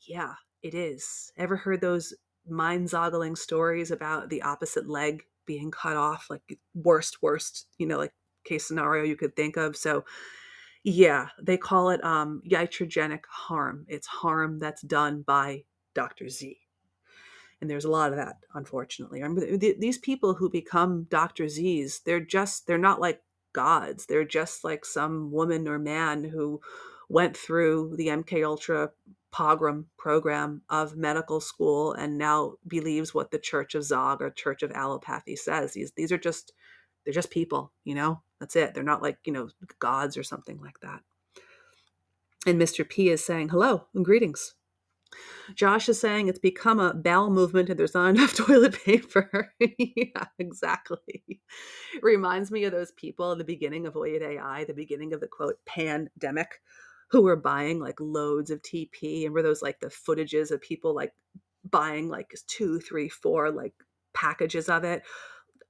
Yeah, it is. Ever heard those mind zoggling stories about the opposite leg being cut off? Like, worst, worst, you know, like case scenario you could think of. So, yeah, they call it um, iatrogenic harm. It's harm that's done by Dr. Z. And there's a lot of that, unfortunately. I mean, th- these people who become Dr. Z's, they're just, they're not like gods. They're just like some woman or man who went through the MK Ultra pogrom program of medical school and now believes what the Church of Zog or Church of Allopathy says. These these are just they're just people, you know? That's it. They're not like, you know, gods or something like that. And Mr. P is saying hello and greetings. Josh is saying it's become a bowel movement and there's not enough toilet paper. yeah, exactly. Reminds me of those people at the beginning of Oyed AI, the beginning of the quote pandemic, who were buying like loads of TP and were those like the footages of people like buying like two, three, four like packages of it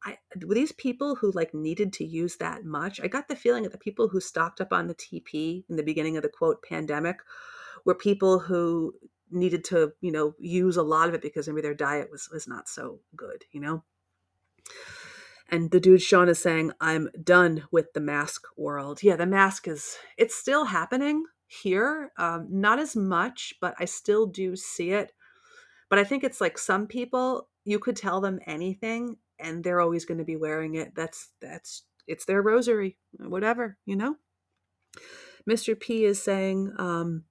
I, were these people who like needed to use that much? I got the feeling that the people who stocked up on the TP in the beginning of the quote pandemic were people who needed to, you know, use a lot of it because maybe their diet was was not so good, you know. And the dude Sean is saying, "I'm done with the mask world." Yeah, the mask is it's still happening here, um, not as much, but I still do see it. But I think it's like some people you could tell them anything and they're always going to be wearing it that's that's it's their rosary whatever you know mr p is saying um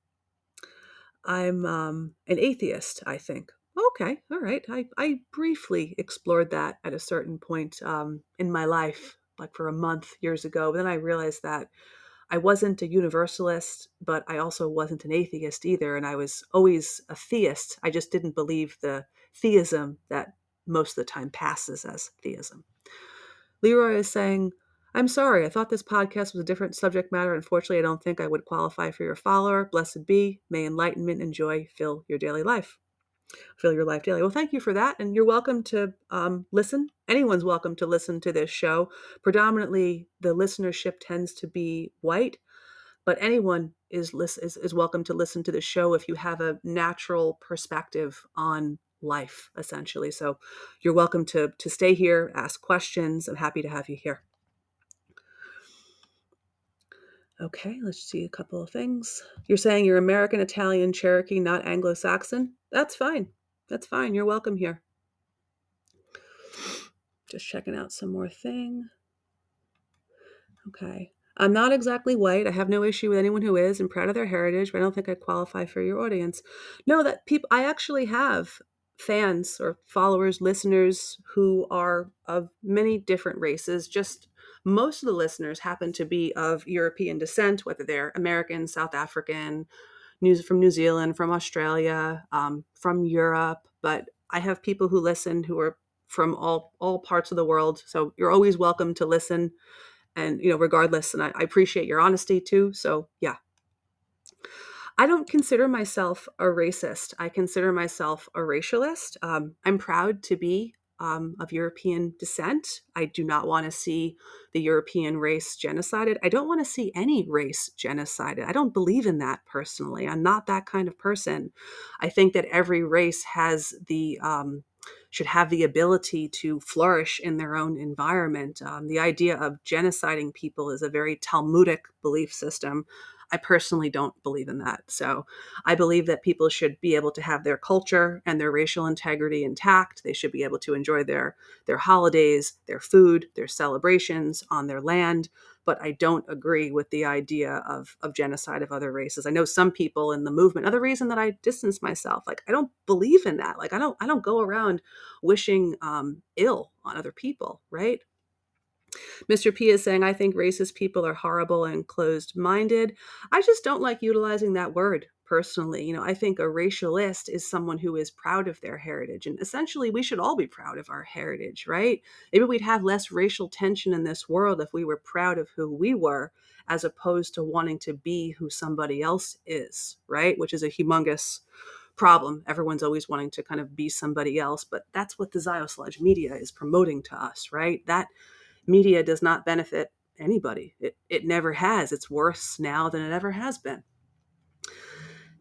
i'm um an atheist i think okay all right i i briefly explored that at a certain point um in my life like for a month years ago but then i realized that I wasn't a universalist, but I also wasn't an atheist either. And I was always a theist. I just didn't believe the theism that most of the time passes as theism. Leroy is saying, I'm sorry, I thought this podcast was a different subject matter. Unfortunately, I don't think I would qualify for your follower. Blessed be. May enlightenment and joy fill your daily life. Fill your life daily. Well, thank you for that. And you're welcome to um, listen. Anyone's welcome to listen to this show. Predominantly, the listenership tends to be white, but anyone is, is, is welcome to listen to the show if you have a natural perspective on life essentially so you're welcome to to stay here ask questions i'm happy to have you here okay let's see a couple of things you're saying you're american italian cherokee not anglo-saxon that's fine That's fine. You're welcome here. Just checking out some more thing. Okay. I'm not exactly white. I have no issue with anyone who is and proud of their heritage, but I don't think I qualify for your audience. No, that people I actually have fans or followers, listeners who are of many different races. Just most of the listeners happen to be of European descent, whether they're American, South African, news from New Zealand, from Australia, um, from Europe. But I have people who listen who are from all all parts of the world. So you're always welcome to listen and you know regardless and I, I, appreciate your honesty too so yeah i don't consider myself a racist i consider myself a racialist um, i'm proud to be um, of european descent i do not want to see the european race genocided i don't want to see any race genocided i don't believe in that personally i'm not that kind of person i think that every race has the um, should have the ability to flourish in their own environment. Um, the idea of genociding people is a very Talmudic belief system. I personally don't believe in that. So I believe that people should be able to have their culture and their racial integrity intact. They should be able to enjoy their their holidays, their food, their celebrations on their land but I don't agree with the idea of, of genocide of other races. I know some people in the movement. Another reason that I distance myself, like I don't believe in that. Like I don't I don't go around wishing um, ill on other people, right? Mr. P is saying, I think racist people are horrible and closed minded. I just don't like utilizing that word personally. You know, I think a racialist is someone who is proud of their heritage. And essentially, we should all be proud of our heritage, right? Maybe we'd have less racial tension in this world if we were proud of who we were, as opposed to wanting to be who somebody else is, right? Which is a humongous problem. Everyone's always wanting to kind of be somebody else, but that's what the Ziosludge media is promoting to us, right? That media does not benefit anybody. It, it never has. It's worse now than it ever has been.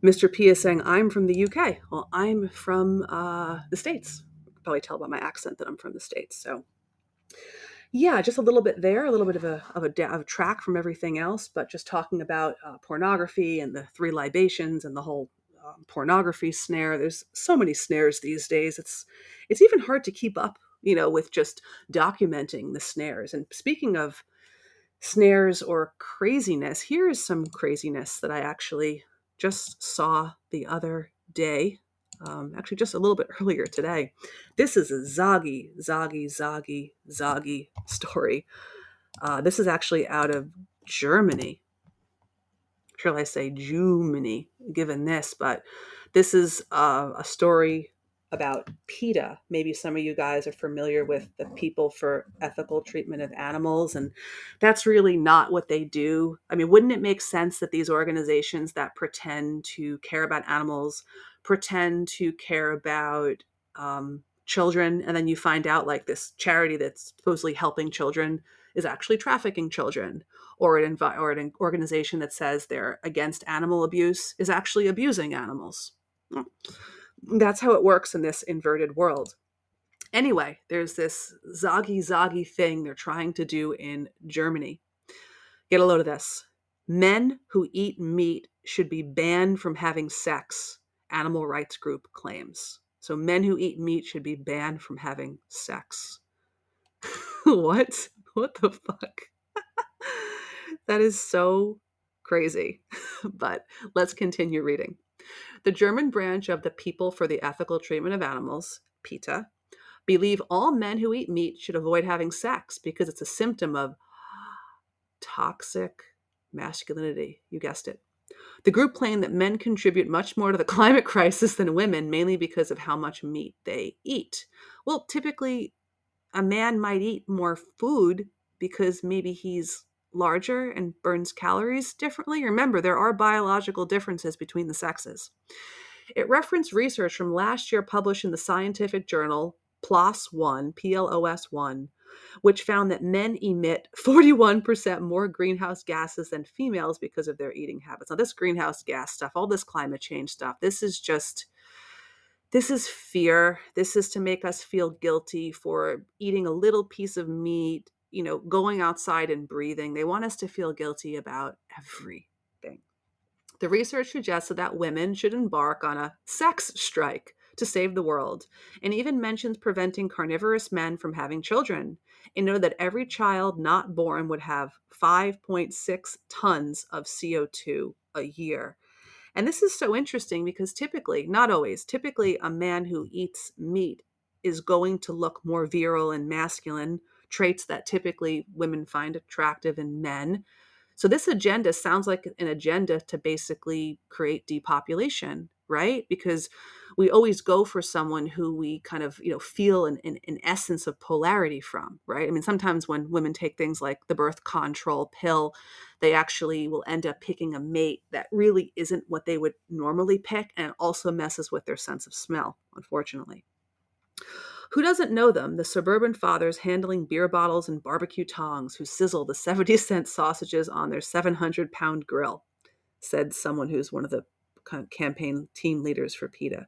Mr. P is saying, I'm from the UK. Well, I'm from uh, the States. You can probably tell by my accent that I'm from the States. So, yeah, just a little bit there, a little bit of a, of a, of a track from everything else, but just talking about uh, pornography and the three libations and the whole um, pornography snare. There's so many snares these days. It's it's even hard to keep up, you know, with just documenting the snares. And speaking of snares or craziness, here is some craziness that I actually just saw the other day, um, actually just a little bit earlier today. This is a Zoggy, Zoggy, Zoggy, Zoggy story. Uh, this is actually out of Germany. Shall I say Germany, given this, but this is uh, a story about PETA. Maybe some of you guys are familiar with the People for Ethical Treatment of Animals, and that's really not what they do. I mean, wouldn't it make sense that these organizations that pretend to care about animals pretend to care about um, children, and then you find out like this charity that's supposedly helping children is actually trafficking children, or an or an organization that says they're against animal abuse is actually abusing animals. Hmm that's how it works in this inverted world. Anyway, there's this zoggy zoggy thing they're trying to do in Germany. Get a load of this. Men who eat meat should be banned from having sex, animal rights group claims. So men who eat meat should be banned from having sex. what? What the fuck? that is so crazy. but let's continue reading. The German branch of the People for the Ethical Treatment of Animals, PETA, believe all men who eat meat should avoid having sex because it's a symptom of toxic masculinity. You guessed it. The group claimed that men contribute much more to the climate crisis than women, mainly because of how much meat they eat. Well, typically, a man might eat more food because maybe he's larger and burns calories differently. Remember, there are biological differences between the sexes. It referenced research from last year published in the scientific journal PLOS 1, PLOS 1, which found that men emit 41% more greenhouse gases than females because of their eating habits. Now, this greenhouse gas stuff, all this climate change stuff, this is just this is fear. This is to make us feel guilty for eating a little piece of meat you know, going outside and breathing. They want us to feel guilty about everything. The research suggested that women should embark on a sex strike to save the world, and even mentions preventing carnivorous men from having children, and noted that every child not born would have 5.6 tons of CO2 a year. And this is so interesting because typically, not always, typically a man who eats meat is going to look more virile and masculine, traits that typically women find attractive in men. So this agenda sounds like an agenda to basically create depopulation, right? Because we always go for someone who we kind of, you know, feel an, an, an essence of polarity from, right? I mean, sometimes when women take things like the birth control pill, they actually will end up picking a mate that really isn't what they would normally pick and also messes with their sense of smell, unfortunately. Who doesn't know them, the suburban fathers handling beer bottles and barbecue tongs who sizzle the 70 cent sausages on their 700 pound grill, said someone who's one of the campaign team leaders for PETA.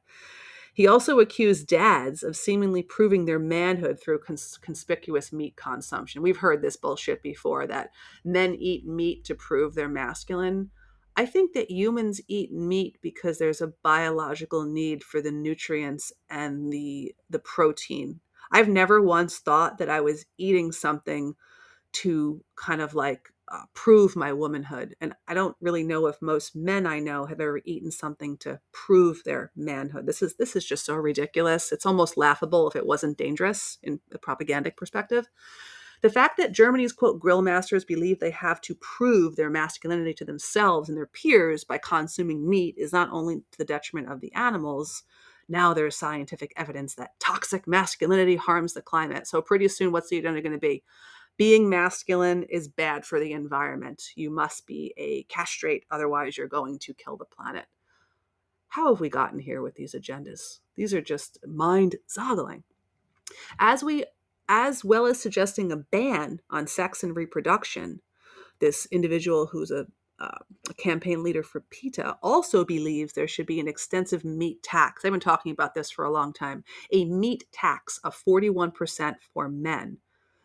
He also accused dads of seemingly proving their manhood through cons- conspicuous meat consumption. We've heard this bullshit before that men eat meat to prove they're masculine. I think that humans eat meat because there's a biological need for the nutrients and the the protein. I've never once thought that I was eating something to kind of like uh, prove my womanhood. And I don't really know if most men I know have ever eaten something to prove their manhood. This is this is just so ridiculous. It's almost laughable if it wasn't dangerous in a propagandic perspective. The fact that Germany's quote grill masters believe they have to prove their masculinity to themselves and their peers by consuming meat is not only to the detriment of the animals. Now there's scientific evidence that toxic masculinity harms the climate. So pretty soon, what's the agenda going to be? Being masculine is bad for the environment. You must be a castrate, otherwise you're going to kill the planet. How have we gotten here with these agendas? These are just mind-boggling. As we as well as suggesting a ban on sex and reproduction. This individual, who's a, uh, a, campaign leader for PETA, also believes there should be an extensive meat tax. I've been talking about this for a long time a meat tax of 41% for men.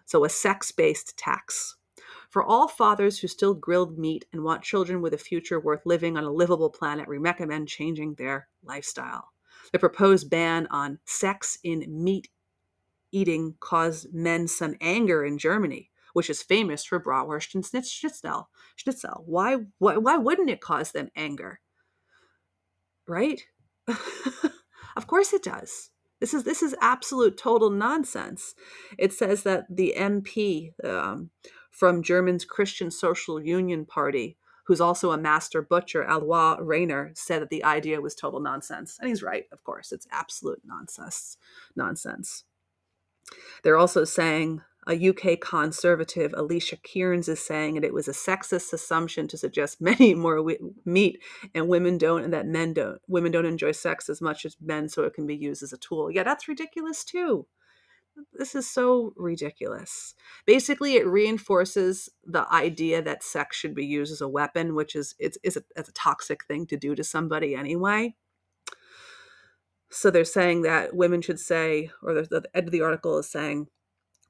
So, a sex based tax. For all fathers who still grill meat and want children with a future worth living on a livable planet, we recommend changing their lifestyle. The proposed ban on sex in meat eating caused men some anger in Germany, which is famous for bratwurst and schnitzel. Schnitzel. Why, why, why wouldn't it cause them anger? Right? of course it does. This is this is absolute total nonsense. It says that the MP um, from German's Christian Social Union Party, who's also a master butcher, Alois Rainer, said that the idea was total nonsense, and he's right. Of course, it's absolute nonsense. Nonsense. They're also saying a UK conservative, Alicia Kearns, is saying that it was a sexist assumption to suggest many more w- meat and women don't, and that men don't. Women don't enjoy sex as much as men, so it can be used as a tool. Yeah, that's ridiculous too. This is so ridiculous. Basically, it reinforces the idea that sex should be used as a weapon, which is it's, it's, a, it's a toxic thing to do to somebody anyway. So they're saying that women should say, or the, the end of the article is saying,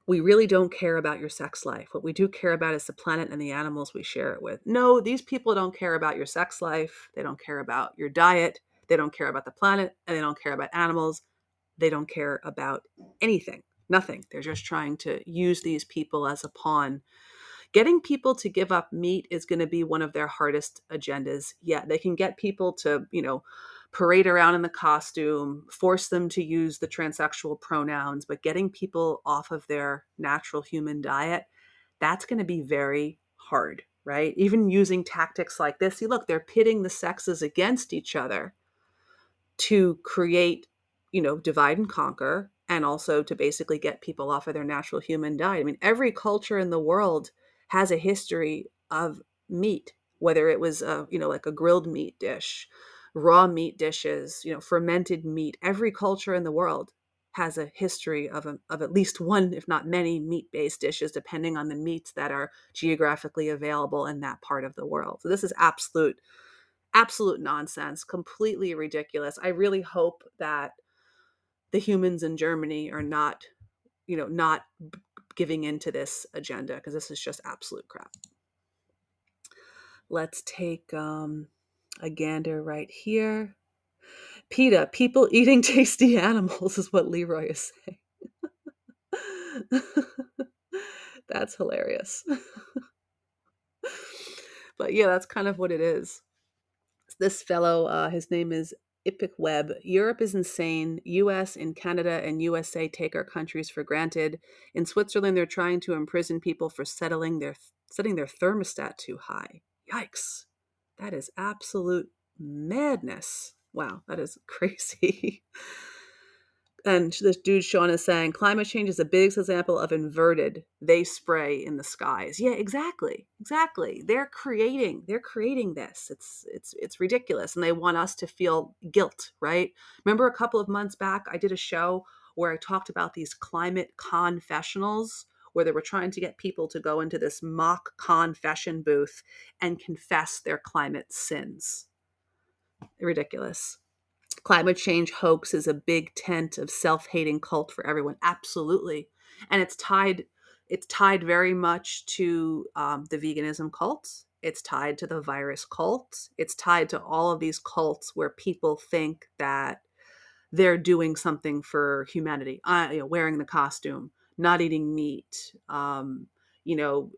we really don't care about your sex life. What we do care about is the planet and the animals we share it with. No, these people don't care about your sex life. They don't care about your diet. They don't care about the planet and they don't care about animals. They don't care about anything, nothing. They're just trying to use these people as a pawn. Getting people to give up meat is going to be one of their hardest agendas. Yeah, they can get people to, you know, parade around in the costume, force them to use the transsexual pronouns, but getting people off of their natural human diet, that's going to be very hard, right? Even using tactics like this. See, look, they're pitting the sexes against each other to create, you know, divide and conquer and also to basically get people off of their natural human diet. I mean, every culture in the world has a history of meat, whether it was a, you know, like a grilled meat dish raw meat dishes, you know, fermented meat. Every culture in the world has a history of, a, of at least one, if not many, meat based dishes, depending on the meats that are geographically available in that part of the world. So this is absolute, absolute nonsense, completely ridiculous. I really hope that the humans in Germany are not, you know, not giving into this agenda because this is just absolute crap. Let's take um, a gander right here. PETA, people eating tasty animals, is what Leroy is saying. that's hilarious. but yeah, that's kind of what it is. This fellow, uh, his name is Epic Web. Europe is insane. US and Canada and USA take our countries for granted. In Switzerland, they're trying to imprison people for settling their setting their thermostat too high. Yikes. That is absolute madness. Wow, that is crazy. and this dude Sean is saying climate change is a big example of inverted. They spray in the skies. Yeah, exactly, exactly. They're creating. They're creating this. It's it's it's ridiculous, and they want us to feel guilt, right? Remember a couple of months back, I did a show where I talked about these climate confessionals, where they were trying to get people to go into this mock confession booth and confess their climate sins. Ridiculous. Climate change hoax is a big tent of self-hating cult for everyone absolutely. And it's tied it's tied very much to um, the veganism cult. It's tied to the virus cult. It's tied to all of these cults where people think that they're doing something for humanity uh, you know, wearing the costume not eating meat um, you know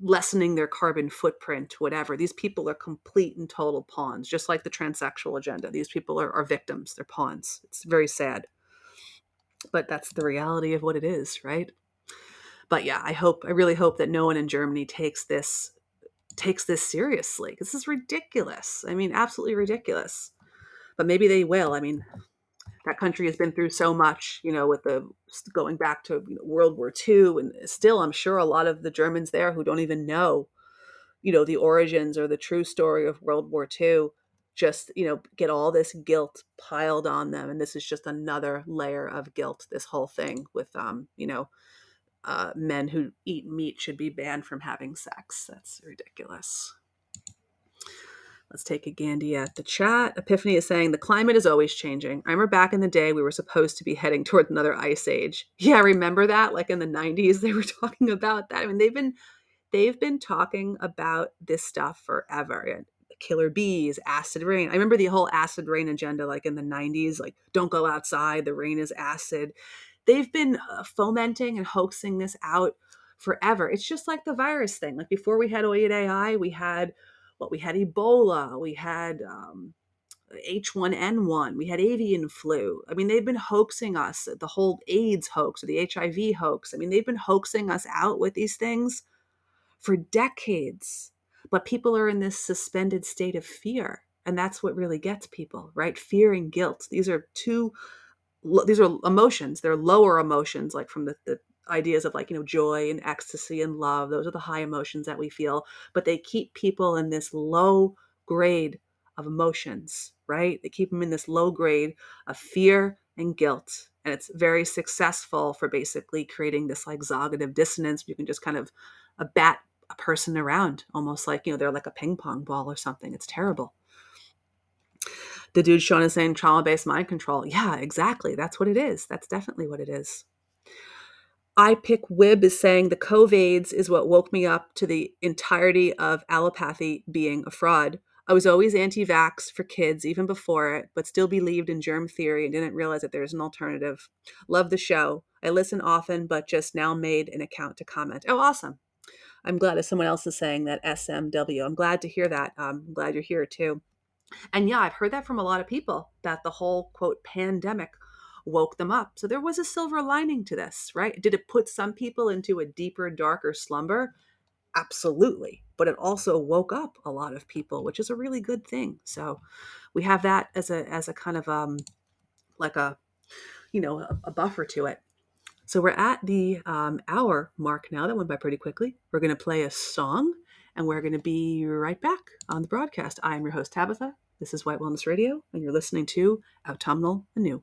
lessening their carbon footprint, whatever. These people are complete and total pawns, just like the transsexual agenda. These people are, are victims, they're pawns. It's very sad. But that's the reality of what it is, right? But yeah, I hope, I really hope that no one in Germany takes this takes this seriously. This is ridiculous. I mean, absolutely ridiculous. But maybe they will. I mean, that country has been through so much, you know, with the going back to you know, World War II, and still, I'm sure a lot of the Germans there who don't even know, you know, the origins or the true story of World War II, just you know, get all this guilt piled on them, and this is just another layer of guilt. This whole thing with, um, you know, uh, men who eat meat should be banned from having sex. That's ridiculous. Let's take a Gandhi at the chat. Epiphany is saying the climate is always changing. I remember back in the day we were supposed to be heading towards another ice age. Yeah, remember that? Like in the 90s they were talking about that. I mean, they've been they've been talking about this stuff forever. Killer bees, acid rain. I remember the whole acid rain agenda like in the 90s, like don't go outside, the rain is acid. They've been uh, fomenting and hoaxing this out forever. It's just like the virus thing. Like before we had OID AI, we had what we had Ebola, we had um, H1N1, we had avian flu. I mean, they've been hoaxing us, the whole AIDS hoax or the HIV hoax. I mean, they've been hoaxing us out with these things for decades. But people are in this suspended state of fear. And that's what really gets people, right? Fear and guilt. These are two, these are emotions. They're lower emotions, like from the, the ideas of like you know joy and ecstasy and love those are the high emotions that we feel but they keep people in this low grade of emotions right they keep them in this low grade of fear and guilt and it's very successful for basically creating this like cognitive dissonance you can just kind of a bat a person around almost like you know they're like a ping pong ball or something it's terrible the dude Sean is saying trauma based mind control. Yeah, exactly. That's what it is. That's definitely what it is. I pick Wib is saying the COVIDs is what woke me up to the entirety of allopathy being a fraud. I was always anti vax for kids even before it, but still believed in germ theory and didn't realize that there's an alternative. Love the show. I listen often, but just now made an account to comment. Oh, awesome. I'm glad that someone else is saying that SMW. I'm glad to hear that. Um, I'm glad you're here too. And yeah, I've heard that from a lot of people that the whole quote pandemic woke them up. So there was a silver lining to this, right? Did it put some people into a deeper, darker slumber? Absolutely. But it also woke up a lot of people, which is a really good thing. So we have that as a as a kind of um like a you know a, a buffer to it. So we're at the um, hour mark now. That went by pretty quickly. We're going to play a song, and we're going to be right back on the broadcast. I am your host Tabitha. This is White Wellness Radio, and you're listening to Autumnal Anew.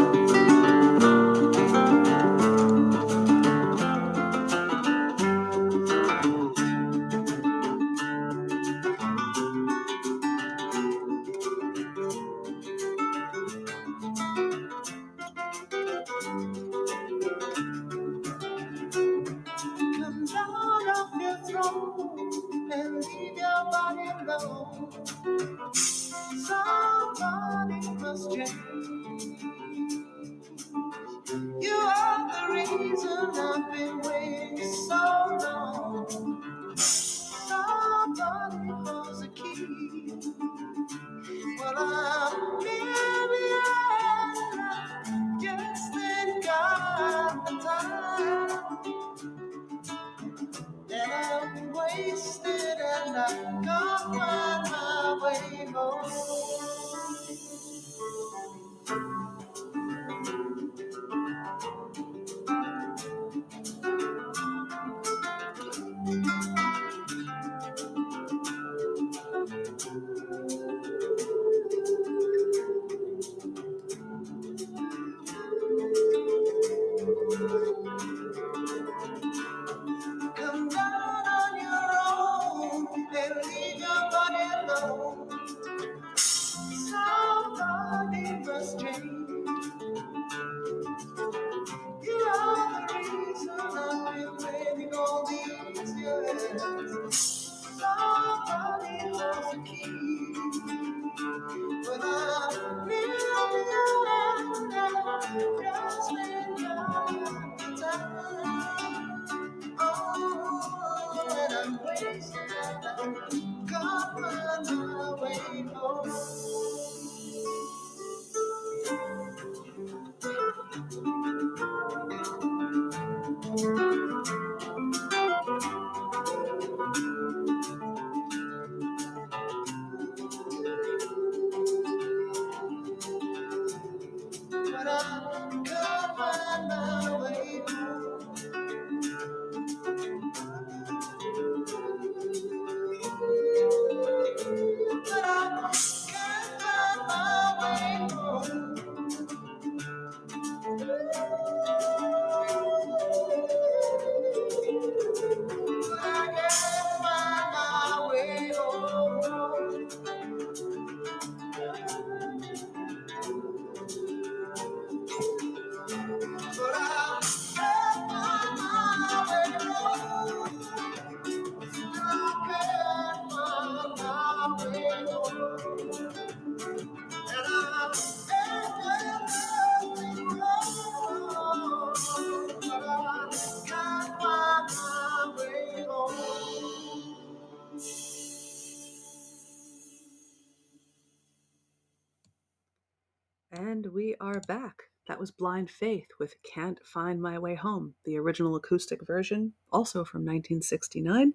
And we are back. That was Blind Faith with Can't Find My Way Home, the original acoustic version, also from 1969. And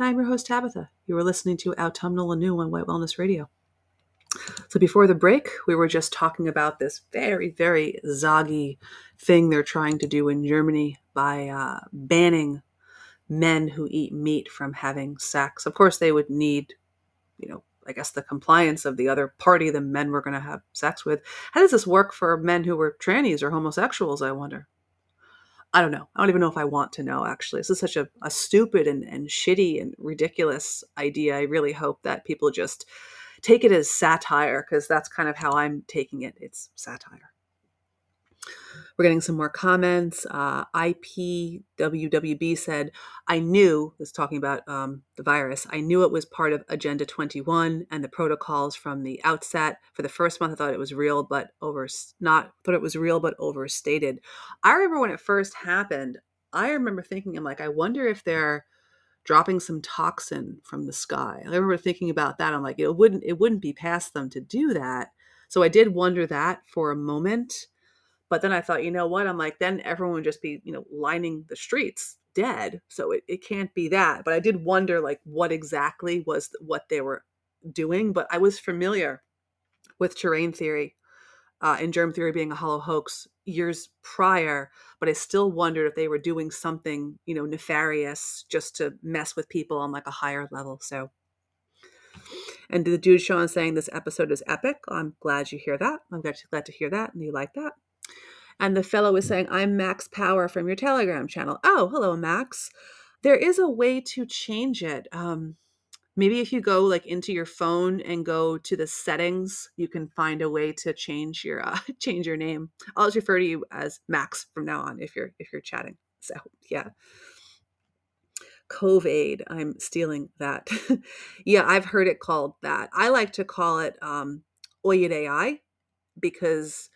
I'm your host, Tabitha. You are listening to Autumnal Anew on White Wellness Radio. So before the break, we were just talking about this very, very zoggy thing they're trying to do in Germany by uh, banning men who eat meat from having sex. Of course, they would need, you know, I guess the compliance of the other party the men were going to have sex with. How does this work for men who were trannies or homosexuals, I wonder? I don't know. I don't even know if I want to know, actually. This is such a, a stupid and, and shitty and ridiculous idea. I really hope that people just take it as satire because that's kind of how I'm taking it. It's satire. We're getting some more comments. Uh, IPWWB said, I knew, is talking about um, the virus, I knew it was part of Agenda 21 and the protocols from the outset. For the first month, I thought it was real, but over, not, thought it was real, but overstated. I remember when it first happened, I remember thinking, I'm like, I wonder if they're dropping some toxin from the sky. I remember thinking about that. I'm like, it wouldn't, it wouldn't be past them to do that. So I did wonder that for a moment. But then I thought, you know what? I'm like, then everyone would just be, you know, lining the streets dead. So it, it can't be that. But I did wonder, like, what exactly was what they were doing. But I was familiar with terrain theory uh, and germ theory being a hollow hoax years prior. But I still wondered if they were doing something, you know, nefarious just to mess with people on like a higher level. So. And the dude Sean saying this episode is epic. I'm glad you hear that. I'm glad glad to hear that and you like that. And the fellow was saying, I'm Max Power from your Telegram channel. Oh, hello, Max. There is a way to change it. Um, maybe if you go like into your phone and go to the settings, you can find a way to change your uh, change your name. I'll just refer to you as Max from now on if you're if you're chatting. So yeah. Covaid. I'm stealing that. yeah, I've heard it called that. I like to call it um, Oyid AI because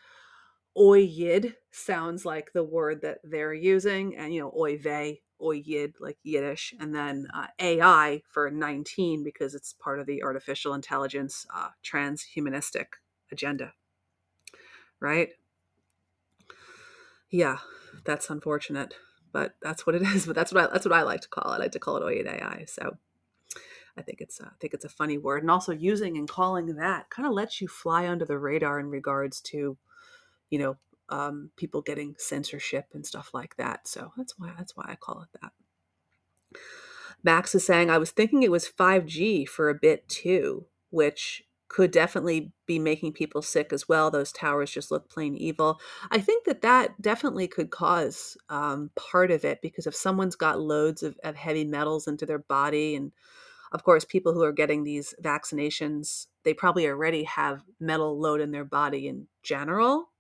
Oyid sounds like the word that they're using, and you know, Oyve, Oyid, like Yiddish, and then uh, AI for 19 because it's part of the artificial intelligence uh, transhumanistic agenda. Right? Yeah, that's unfortunate. but that's what it is. But that's what I, that's what I like to call it. I like to call it Oyed AI. So I think it's a, I think it's a funny word, and also using and calling that kind of lets you fly under the radar in regards to, you know, um, people getting censorship and stuff like that. So that's why that's why I call it that. Max is saying I was thinking it was 5G for a bit too, which could definitely be making people sick as well. Those towers just look plain evil. I think that that definitely could cause um, part of it because if someone's got loads of, of heavy metals into their body, and of course, people who are getting these vaccinations, they probably already have metal load in their body in general.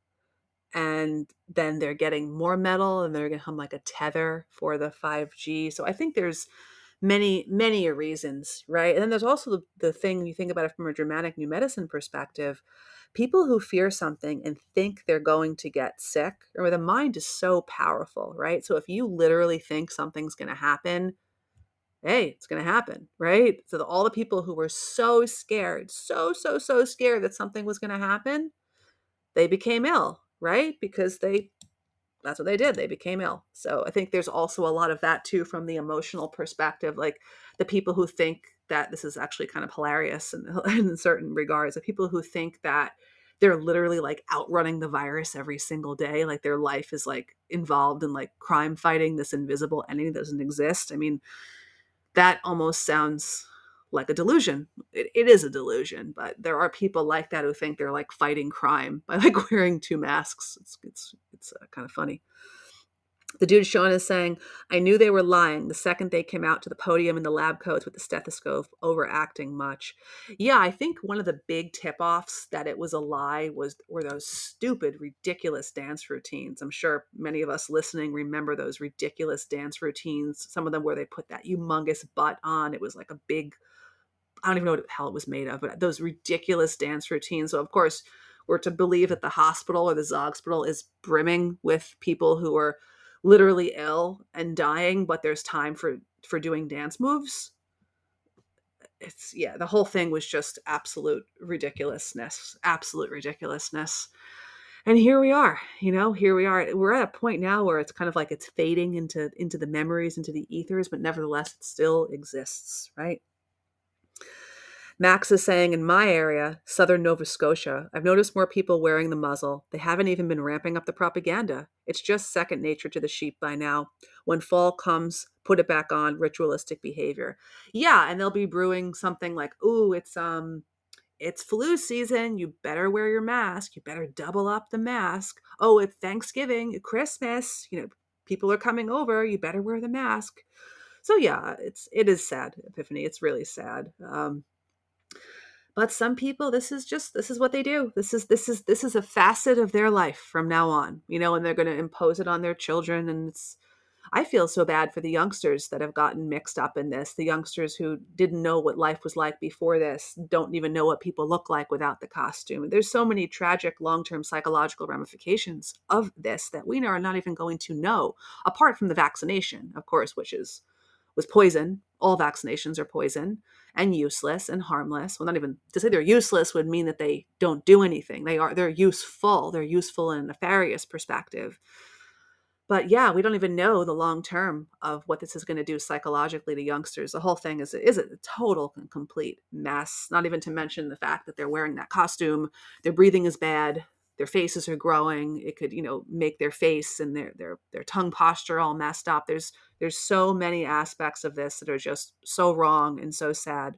And then they're getting more metal and they're going to have like a tether for the 5G. So I think there's many many reasons right? And then there's also the, the thing you think about it from a Germanic new medicine perspective people who fear something and think they're going to get sick or the mind is so powerful right? So if you literally think something's going to happen hey it's going to happen right? So the, all the people who were so scared so so so scared that something was going to happen they became ill right because they that's what they did. They became ill. So I think there's also a lot of that too from the emotional perspective. Like the people who think that this is actually kind of hilarious in, in certain regards, the people who think that they're literally like outrunning the virus every single day. Like their life is like involved in like crime fighting this invisible enemy that doesn't exist. I mean, that almost sounds like a delusion. It, it is a delusion, but there are people like that who think they're like fighting crime by like wearing two masks. It's it's it's uh, kind of funny. The dude Sean is saying, I knew they were lying the second they came out to the podium in the lab coats with the stethoscope, overacting much. Yeah, I think one of the big tip offs that it was a lie was were those stupid, ridiculous dance routines. I'm sure many of us listening remember those ridiculous dance routines. Some of them where they put that humongous butt on. It was like a big I don't even know what the hell it was made of, but those ridiculous dance routines. So of course, we're to believe that the hospital or the Zogspital is brimming with people who are literally ill and dying, but there's time for for doing dance moves. It's yeah, the whole thing was just absolute ridiculousness, absolute ridiculousness. And here we are, you know, here we are. We're at a point now where it's kind of like it's fading into into the memories, into the ethers, but nevertheless it still exists, right? Max is saying in my area, southern Nova Scotia, I've noticed more people wearing the muzzle. They haven't even been ramping up the propaganda. It's just second nature to the sheep by now. When fall comes, put it back on, ritualistic behavior. Yeah, and they'll be brewing something like, "Ooh, it's um it's flu season. You better wear your mask. You better double up the mask. Oh, it's Thanksgiving, Christmas, you know, people are coming over. You better wear the mask." So yeah, it's it is sad, Epiphany. It's really sad. Um but some people this is just this is what they do. This is this is this is a facet of their life from now on you know and they're going to impose it on their children and it's i feel so bad for the youngsters that have gotten mixed up in this the youngsters who didn't know what life was like before this don't even know what people look like without the costume. There's so many tragic long-term psychological ramifications of this that we are not even going to know apart from the vaccination of course which is was poison. All vaccinations are poison and useless and harmless. Well, not even to say they're useless would mean that they don't do anything. They are they're useful. They're useful in a nefarious perspective. But yeah, we don't even know the long term of what this is going to do psychologically to youngsters. The whole thing is is a total and complete mess. Not even to mention the fact that they're wearing that costume, their breathing is bad, their faces are growing it could you know make their face and their their their tongue posture all messed up. There's there's so many aspects of this that are just so wrong and so sad.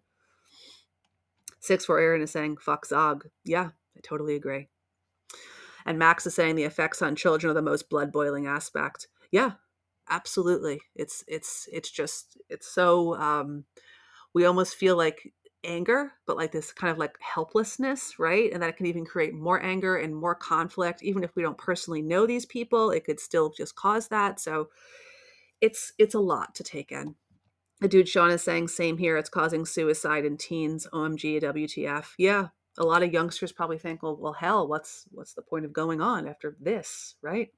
Six for aaron is saying fuck zog. Yeah i totally agree. And max is saying the effects on children are the most blood boiling aspect. Yeah absolutely. It's it's it's just it's so um we almost feel like anger, but like this kind of like helplessness, right? And that can even create more anger and more conflict. Even if we don't personally know these people, it could still just cause that. So it's it's a lot to take in. The dude Sean is saying, same here, it's causing suicide in teens. OMG, WTF. Yeah. A lot of youngsters probably think, well, well, hell, what's what's the point of going on after this, right?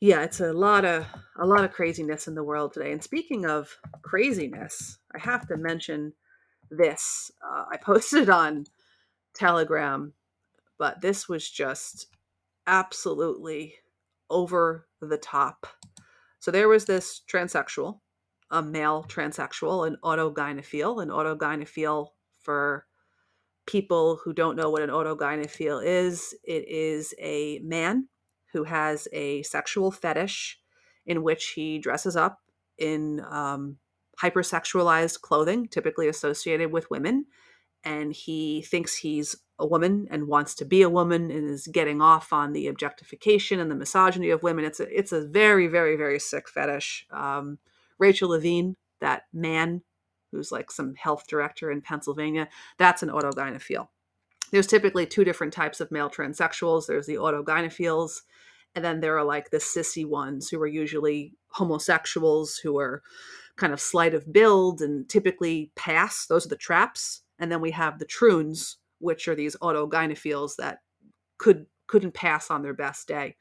yeah it's a lot of a lot of craziness in the world today and speaking of craziness i have to mention this. Uh, I posted on Telegram, but this was just absolutely over the top. So there was this transsexual, a male transsexual, an autogynephile. An autogynephile, for people who don't know what an autogynephile is, it is a man who has a sexual fetish in which he dresses up in um, hypersexualized clothing, typically associated with women. And he thinks he's a woman and wants to be a woman and is getting off on the objectification and the misogyny of women. It's a, it's a very, very, very sick fetish. Um, Rachel Levine, that man who's like some health director in Pennsylvania, that's an autogynephile. There's typically two different types of male transsexuals. There's the autogynephiles, and then there are like the sissy ones who are usually homosexuals who are kind of slight of build and typically pass. Those are the traps. And then we have the troons, which are these autogynephiles that could couldn't pass on their best day.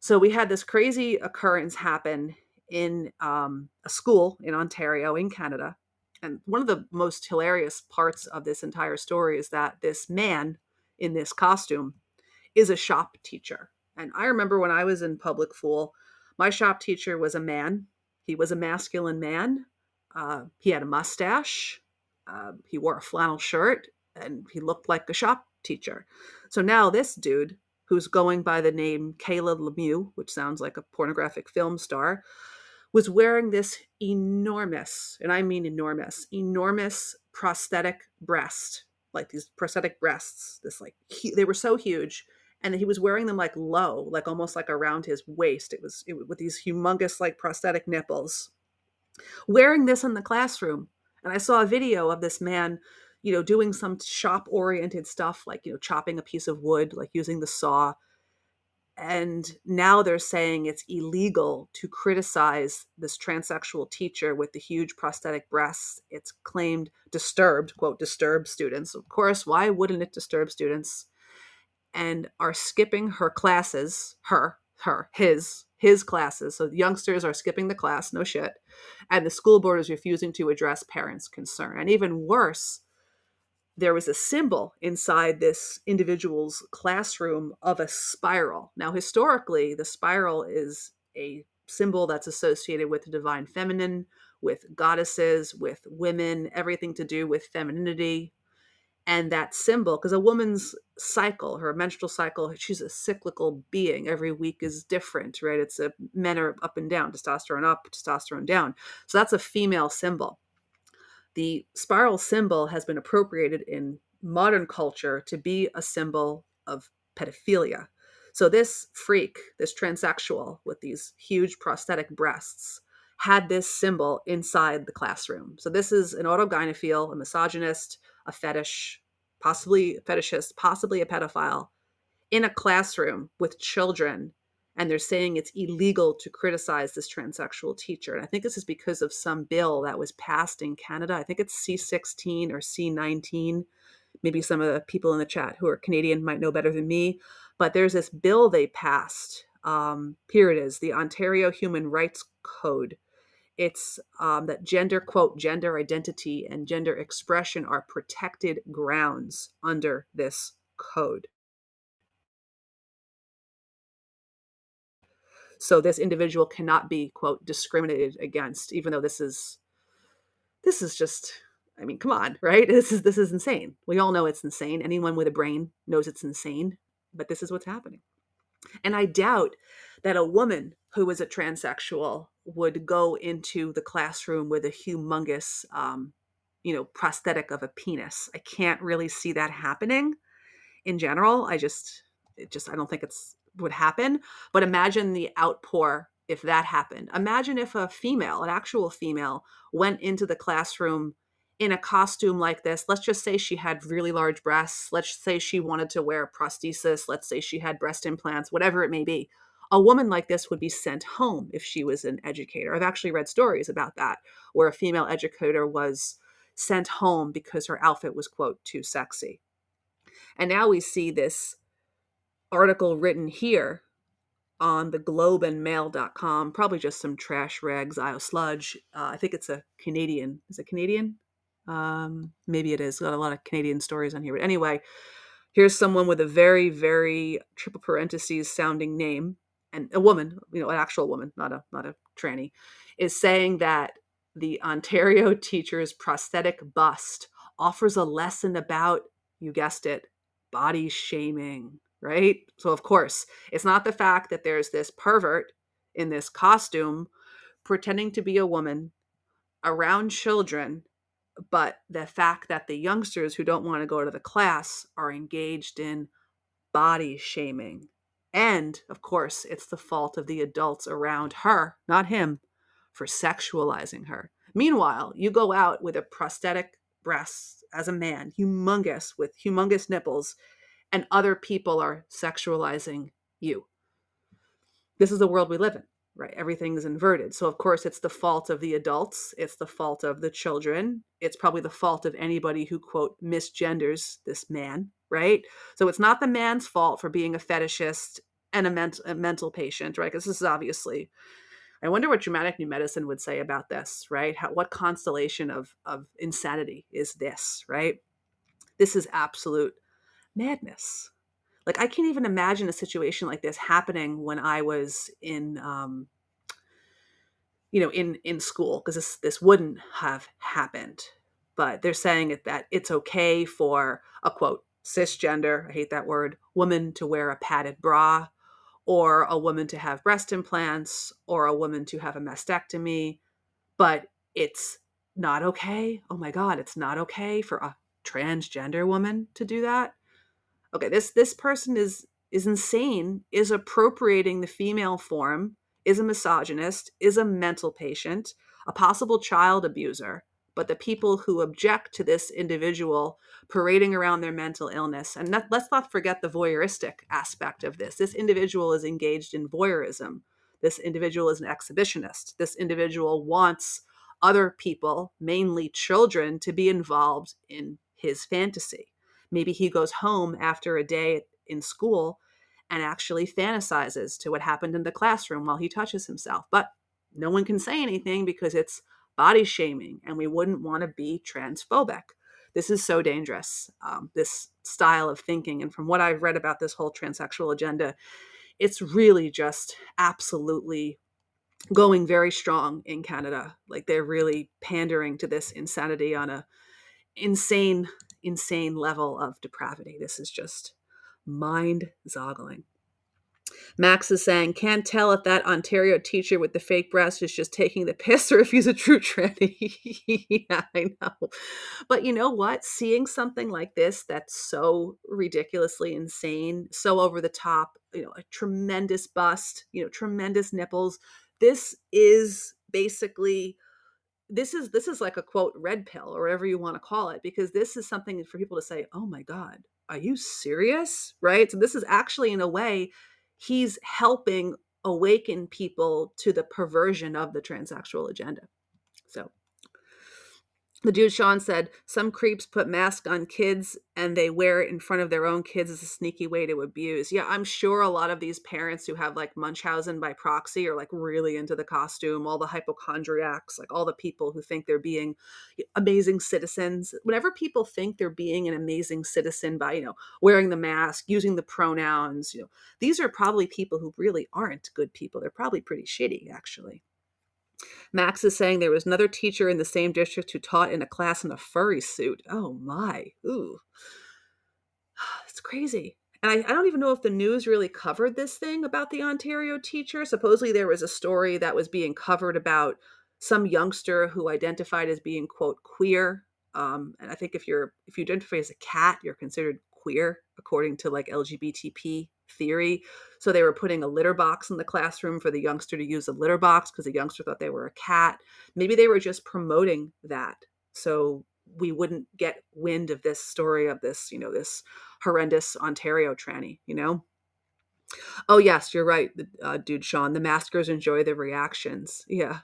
So we had this crazy occurrence happen in um, a school in Ontario, in Canada. And one of the most hilarious parts of this entire story is that this man in this costume is a shop teacher. And I remember when I was in public school, my shop teacher was a man. He was a masculine man. Uh, he had a mustache. Uh, he wore a flannel shirt and he looked like a shop teacher. So now this dude, who's going by the name Kayla Lemieux, which sounds like a pornographic film star, was wearing this enormous, and I mean enormous, enormous prosthetic breast, like these prosthetic breasts. This like he, they were so huge, and he was wearing them like low, like almost like around his waist. It was it, with these humongous like prosthetic nipples. Wearing this in the classroom, and I saw a video of this man you know, doing some shop oriented stuff like, you know, chopping a piece of wood, like using the saw. And now they're saying it's illegal to criticize this transsexual teacher with the huge prosthetic breasts. It's claimed disturbed, quote, disturbed students. Of course, why wouldn't it disturb students? And are skipping her classes, her, her, his, his classes. So youngsters are skipping the class, no shit. And the school board is refusing to address parents' concern. And even worse, there was a symbol inside this individual's classroom of a spiral. Now, historically, the spiral is a symbol that's associated with the divine feminine, with goddesses, with women, everything to do with femininity. And that symbol, because a woman's cycle, her menstrual cycle, she's a cyclical being. Every week is different, right? It's a men are up and down, testosterone up, testosterone down. So that's a female symbol the spiral symbol has been appropriated in modern culture to be a symbol of pedophilia. So this freak, this transsexual with these huge prosthetic breasts, had this symbol inside the classroom. So this is an autogynephile, a misogynist, a fetish, possibly fetishist, possibly a pedophile, in a classroom with children and they're saying it's illegal to criticize this transsexual teacher. And I think this is because of some bill that was passed in Canada. I think it's C16 or C19. Maybe some of the people in the chat who are Canadian might know better than me. But there's this bill they passed. Um, here it is the Ontario Human Rights Code. It's um, that gender, quote, gender identity and gender expression are protected grounds under this code. so this individual cannot be quote discriminated against even though this is this is just i mean come on right? This is this is insane. We all know it's insane. Anyone with a brain knows it's insane but this is what's happening. And i doubt that a woman who is a transsexual would go into the classroom with a humongous um, you know prosthetic of a penis i can't really see that happening in general i just it just i don't think it's would happen. But imagine the outpour if that happened. Imagine if a female, an actual female, went into the classroom in a costume like this. Let's just say she had really large breasts. Let's say she wanted to wear a prosthesis. Let's say she had breast implants, whatever it may be. A woman like this would be sent home if she was an educator. I've actually read stories about that where a female educator was sent home because her outfit was, quote, too sexy. And now we see this article written here on the globe and globeandmail.com, probably just some trash rags, IO sludge. Uh, I think it's a Canadian. Is it Canadian? Um, maybe it is. Got a lot of Canadian stories on here. But anyway, here's someone with a very, very triple parentheses sounding name and a woman, you know, an actual woman, not a not a tranny, is saying that the Ontario teacher's prosthetic bust offers a lesson about, you guessed it, body shaming, right? So, of course, it's not the fact that there's this pervert in this costume pretending to be a woman around children, but the fact that the youngsters who don't want to go to the class are engaged in body shaming. And of course, it's the fault of the adults around her, not him, for sexualizing her. Meanwhile, you go out with a prosthetic breast as a man, humongous, with humongous nipples, and other people are sexualizing you. This is the world we live in, right? Everything's inverted. So, of course, it's the fault of the adults, it's the fault of the children, it's probably the fault of anybody who, quote, misgenders this man, right? So, it's not the man's fault for being a fetishist and a, ment- a mental patient, right? Because this is obviously I wonder what Germanic New Medicine would say about this, right? How, what constellation of, of insanity is this, right? This is absolute madness. Like, I can't even imagine a situation like this happening when I was in, um, you know, in, in school, because this, this wouldn't have happened. But they're saying it, that it's okay for a quote, cisgender, I hate that word, woman to wear a padded bra or a woman to have breast implants or a woman to have a mastectomy, but it's not okay. Oh my god, it's not okay for a transgender woman to do that. Okay, this this person is is insane, is appropriating the female form, is a misogynist, is a mental patient, a possible child abuser, but the people who object to this individual parading around their mental illness. And let's not forget the voyeuristic aspect of this. This individual is engaged in voyeurism. This individual is an exhibitionist. This individual wants other people, mainly children, to be involved in his fantasy. Maybe he goes home after a day in school and actually fantasizes to what happened in the classroom while he touches himself. But no one can say anything because it's body shaming, and we wouldn't want to be transphobic. This is so dangerous, um, this style of thinking. And from what I've read about this whole transsexual agenda, it's really just absolutely going very strong in Canada. Like they're really pandering to this insanity on a insane, insane level of depravity. This is just mind zoggling. Max is saying, can't tell if that Ontario teacher with the fake breast is just taking the piss or if he's a true tranny. yeah, I know. But you know what? Seeing something like this that's so ridiculously insane, so over the top, you know, a tremendous bust, you know, tremendous nipples. This is basically this is this is like a quote red pill or whatever you want to call it because this is something for people to say oh my god are you serious right so this is actually in a way he's helping awaken people to the perversion of the transsexual agenda. The dude Sean said some creeps put mask on kids and they wear it in front of their own kids as a sneaky way to abuse. Yeah, I'm sure a lot of these parents who have like Munchausen by proxy are like really into the costume, all the hypochondriacs, like all the people who think they're being amazing citizens. Whenever people think they're being an amazing citizen by, you know, wearing the mask, using the pronouns, you know, these are probably people who really aren't good people. They're probably pretty shitty actually. Max is saying there was another teacher in the same district who taught in a class in a furry suit. Oh my. Ooh. It's crazy. And I, I, don't even know if the news really covered this thing about the Ontario teacher. Supposedly there was a story that was being covered about some youngster who identified as being quote queer. Um, and I think if you're if you identify as a cat, you're considered queer according to like LGBTP theory. So they were putting a litter box in the classroom for the youngster to use a litter box because the youngster thought they were a cat. Maybe they were just promoting that. So we wouldn't get wind of this story of this, you know, this horrendous Ontario tranny, you know? Oh, yes, you're right, uh, dude, Sean. The maskers enjoy the reactions. Yeah.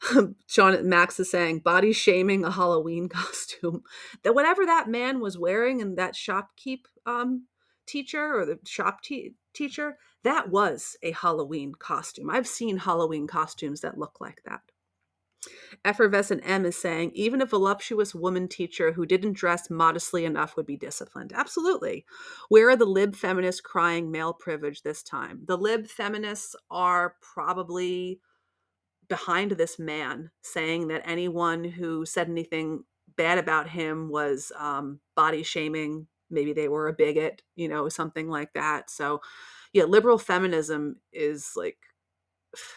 Sean Max is saying body shaming a Halloween costume. That whatever that man was wearing in that shopkeep um, teacher or the shop te- teacher, that was a Halloween costume. I've seen Halloween costumes that look like that. Effervescent M is saying even a voluptuous woman teacher who didn't dress modestly enough would be disciplined. Absolutely. Where are the lib feminists crying male privilege this time? The lib feminists are probably behind this man saying that anyone who said anything bad about him was um, body shaming. Maybe they were a bigot, you know, something like that. So, yeah, liberal feminism is like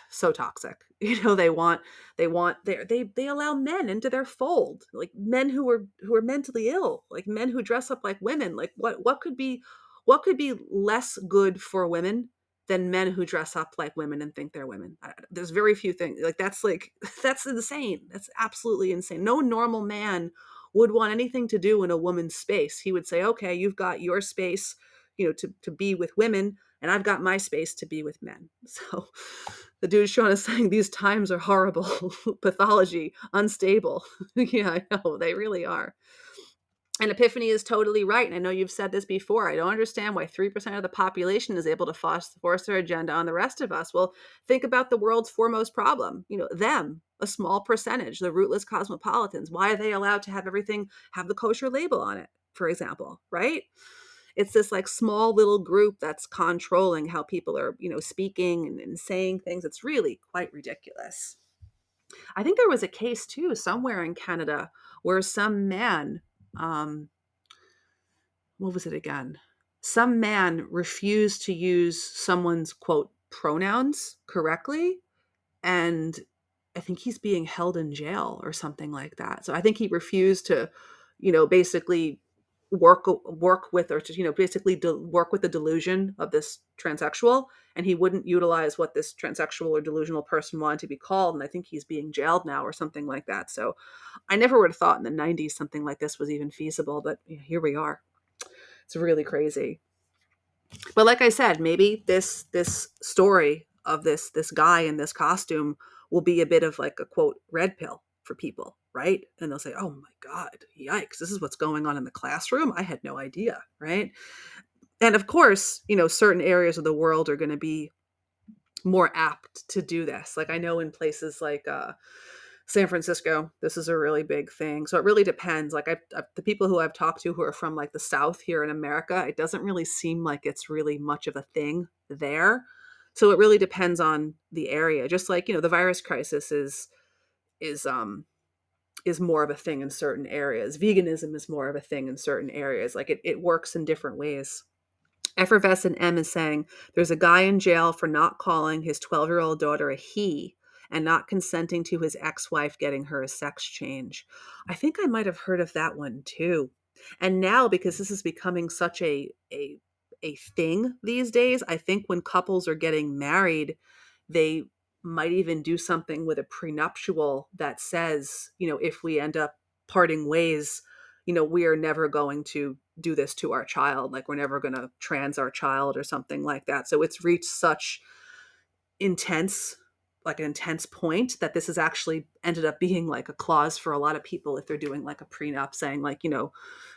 so toxic. You know, they want they want they they they allow men into their fold, like men who are who are mentally ill, like men who dress up like women. Like what what could be what could be less good for women than men who dress up like women and think they're women. There's very few things like that's like that's insane. That's absolutely insane. No normal man would want anything to do in a woman's space. He would say, "Okay, you've got your space, you know, to to be with women, and I've got my space to be with men." So the dude Sean is saying these times are horrible, pathology, unstable. yeah, I know they really are. And Epiphany is totally right. And I know you've said this before. I don't understand why 3% of the population is able to force their agenda on the rest of us. Well, think about the world's foremost problem. You know, them, a small percentage, the rootless cosmopolitans. Why are they allowed to have everything have the kosher label on it, for example, right? It's this like small little group that's controlling how people are, you know, speaking and, and saying things. It's really quite ridiculous. I think there was a case too somewhere in Canada where some man um, what was it again? Some man refused to use someone's quote pronouns correctly. And I think he's being held in jail or something like that. So I think he refused to, you know, basically work work with or to you know basically de- work with the delusion of this transsexual and he wouldn't utilize what this transsexual or delusional person wanted to be called and i think he's being jailed now or something like that so i never would have thought in the 90s something like this was even feasible but here we are it's really crazy but like i said maybe this this story of this this guy in this costume will be a bit of like a quote red pill for people right? And they'll say, oh my God, yikes, this is what's going on in the classroom. I had no idea, right? And of course, you know, certain areas of the world are going to be more apt to do this. Like I know in places like uh, San Francisco, this is a really big thing. So it really depends. Like I, I, the people who I've talked to who are from like the South here in America, it doesn't really seem like it's really much of a thing there. So it really depends on the area. Just like you know, the virus crisis is is um is more of a thing in certain areas. Veganism is more of a thing in certain areas. Like it, it works in different ways. Effervescent M is saying there's a guy in jail for not calling his 12 year old daughter a he and not consenting to his ex wife getting her a sex change. I think I might have heard of that one too. And now, because this is becoming such a, a, a thing these days, I think when couples are getting married, they might even do something with a prenuptial that says, you know, if we end up parting ways, you know, we are never going to do this to our child. Like we're never going to trans our child or something like that. So it's reached such intense, like an intense point that this has actually ended up being like a clause for a lot of people if they're doing like a prenup saying like, you know,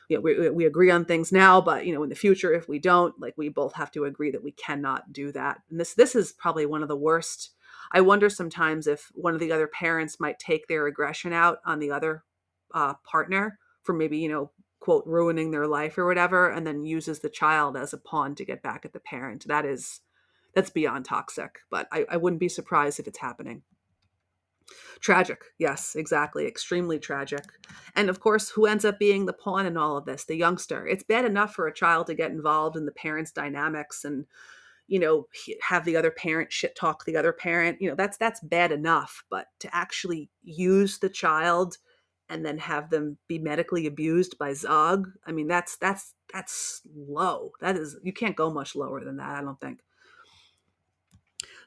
you know, we, we agree on things now, but you know, in the future, if we don't, like we both have to agree that we cannot do that. And this, this is probably one of the worst I wonder sometimes if one of the other parents might take their aggression out on the other uh, partner for maybe, you know, quote, ruining their life or whatever, and then uses the child as a pawn to get back at the parent. That is, that's beyond toxic, but I, I wouldn't be surprised if it's happening. Tragic. Yes, exactly. Extremely tragic. And of course, who ends up being the pawn in all of this? The youngster. It's bad enough for a child to get involved in the parents' dynamics and you know have the other parent shit talk the other parent you know that's that's bad enough but to actually use the child and then have them be medically abused by zog i mean that's that's that's low that is you can't go much lower than that i don't think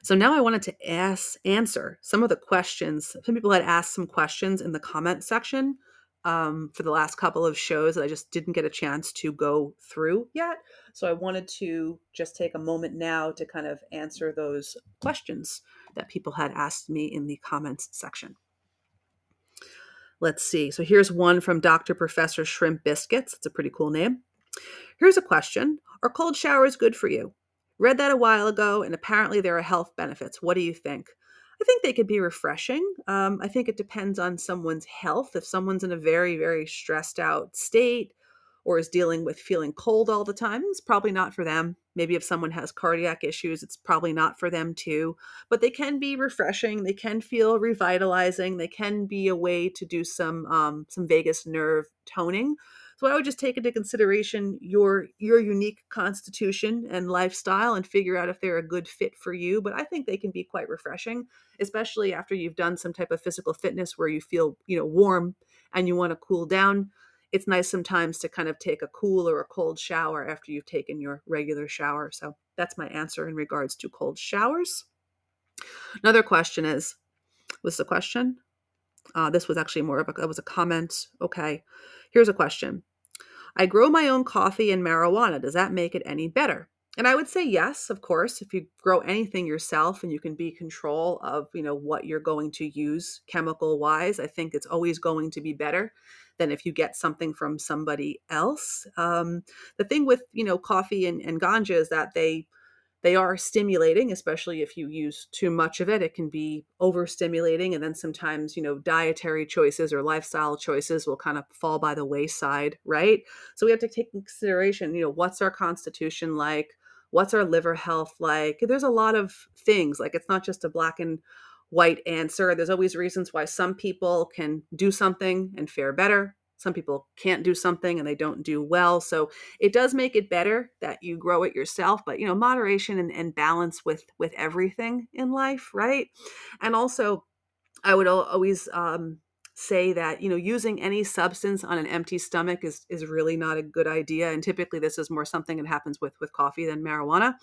so now i wanted to ask answer some of the questions some people had asked some questions in the comment section um, for the last couple of shows that I just didn't get a chance to go through yet. So I wanted to just take a moment now to kind of answer those questions that people had asked me in the comments section. Let's see. So here's one from Dr. Professor Shrimp Biscuits. It's a pretty cool name. Here's a question Are cold showers good for you? Read that a while ago, and apparently there are health benefits. What do you think? I think they could be refreshing. Um, I think it depends on someone's health. If someone's in a very, very stressed out state or is dealing with feeling cold all the time, it's probably not for them. Maybe if someone has cardiac issues, it's probably not for them too. But they can be refreshing. They can feel revitalizing. They can be a way to do some um, some vagus nerve toning. So I would just take into consideration your your unique constitution and lifestyle and figure out if they're a good fit for you. But I think they can be quite refreshing, especially after you've done some type of physical fitness where you feel, you know, warm and you want to cool down. It's nice sometimes to kind of take a cool or a cold shower after you've taken your regular shower. So that's my answer in regards to cold showers. Another question is, was the question? Uh, this was actually more of a, it was a comment. Okay, here's a question. I grow my own coffee and marijuana. Does that make it any better? And I would say yes, of course. If you grow anything yourself and you can be control of, you know, what you're going to use chemical wise, I think it's always going to be better than if you get something from somebody else. Um, the thing with, you know, coffee and, and ganja is that they they are stimulating especially if you use too much of it it can be overstimulating and then sometimes you know dietary choices or lifestyle choices will kind of fall by the wayside right so we have to take consideration you know what's our constitution like what's our liver health like? There's a lot of things like it's not just a black and white answer. There's always reasons why some people can do something and fare better. Some people can't do something and they don't do well. So it does make it better that you grow it yourself but you know moderation and, and balance with with everything in life right? And also i would always um, say that you know using any substance on an empty stomach is is really not a good idea and typically this is more something that happens with with coffee than marijuana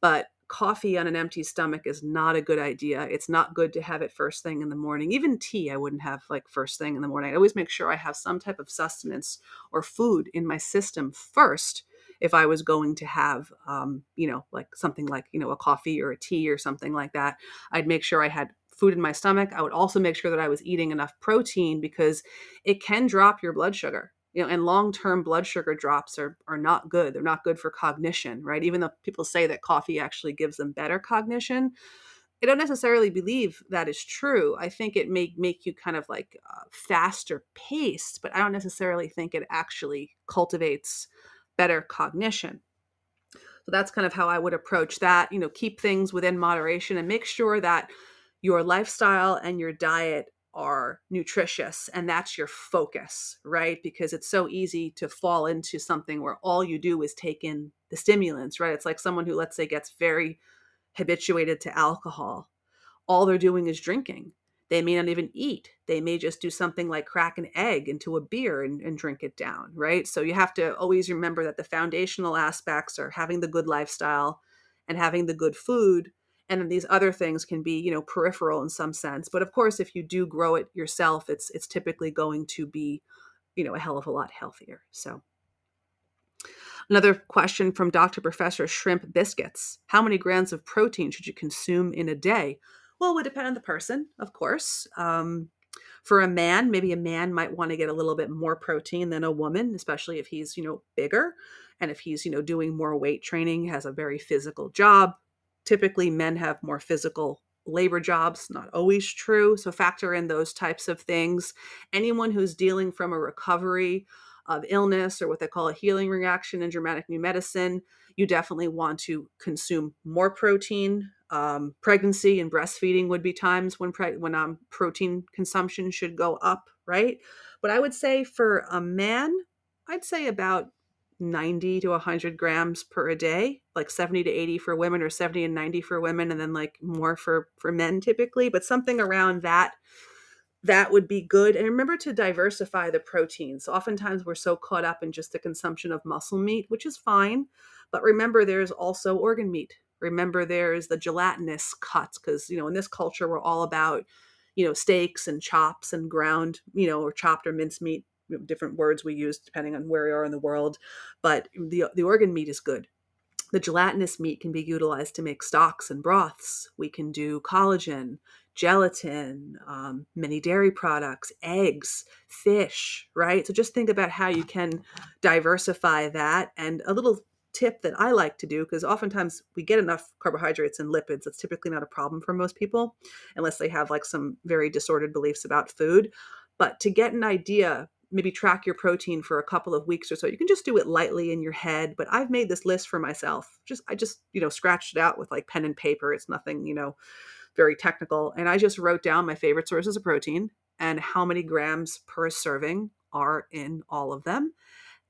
but coffee on an empty stomach is not a good idea. It's not good to have it first thing in the morning. Even tea, I wouldn't have like first thing in the morning. I always make sure I have some type of sustenance or food in my system first if I was going to have, um, you know, like something like, you know, a coffee or a tea or something like that. I'd make sure I had food in my stomach. I would also make sure that I was eating enough protein because it can drop your blood sugar. You know and long-term blood sugar drops are are not good. They're not good for cognition right? Even though people say that coffee actually gives them better cognition i don't necessarily believe that is true. I think it may make you kind of like uh, faster paced but i don't necessarily think it actually cultivates better cognition. So that's kind of how i would approach that. You know keep things within moderation and make sure that your lifestyle and your diet are nutritious and that's your focus, right? Because it's so easy to fall into something where all you do is take in the stimulants, right? It's like someone who, let's say, gets very habituated to alcohol. All they're doing is drinking. They may not even eat. They may just do something like crack an egg into a beer and, and drink it down, right? So you have to always remember that the foundational aspects are having the good lifestyle and having the good food and then these other things can be you know peripheral in some sense but of course if you do grow it yourself it's it's typically going to be you know a hell of a lot healthier so. Another question from dr professor shrimp biscuits how many grams of protein should you consume in a day? Well it would depend on the person of course um, for a man maybe a man might want to get a little bit more protein than a woman especially if he's you know bigger and if he's you know doing more weight training has a very physical job typically men have more physical labor jobs not always true so factor in those types of things. Anyone who's dealing from a recovery of illness or what they call a healing reaction in germanic new medicine you definitely want to consume more protein. Um, pregnancy and breastfeeding would be times when pre- when um, protein consumption should go up right? But i would say for a man i'd say about 90 to 100 grams per day like 70 to 80 for women or 70 and 90 for women and then like more for for men typically but something around that that would be good. And remember to diversify the proteins oftentimes we're so caught up in just the consumption of muscle meat which is fine but remember there's also organ meat. Remember there's the gelatinous cuts because you know in this culture we're all about you know steaks and chops and ground you know or chopped or minced meat different words we use depending on where we are in the world. But the the organ meat is good. The gelatinous meat can be utilized to make stocks and broths. We can do collagen, gelatin, um, many dairy products, eggs, fish, right? So just think about how you can diversify that. And a little tip that I like to do, because oftentimes we get enough carbohydrates and lipids, that's typically not a problem for most people, unless they have like some very disordered beliefs about food. But to get an idea maybe track your protein for a couple of weeks or so. You can just do it lightly in your head, but I've made this list for myself. Just I just, you know, scratched it out with like pen and paper. It's nothing, you know, very technical. And I just wrote down my favorite sources of protein and how many grams per serving are in all of them.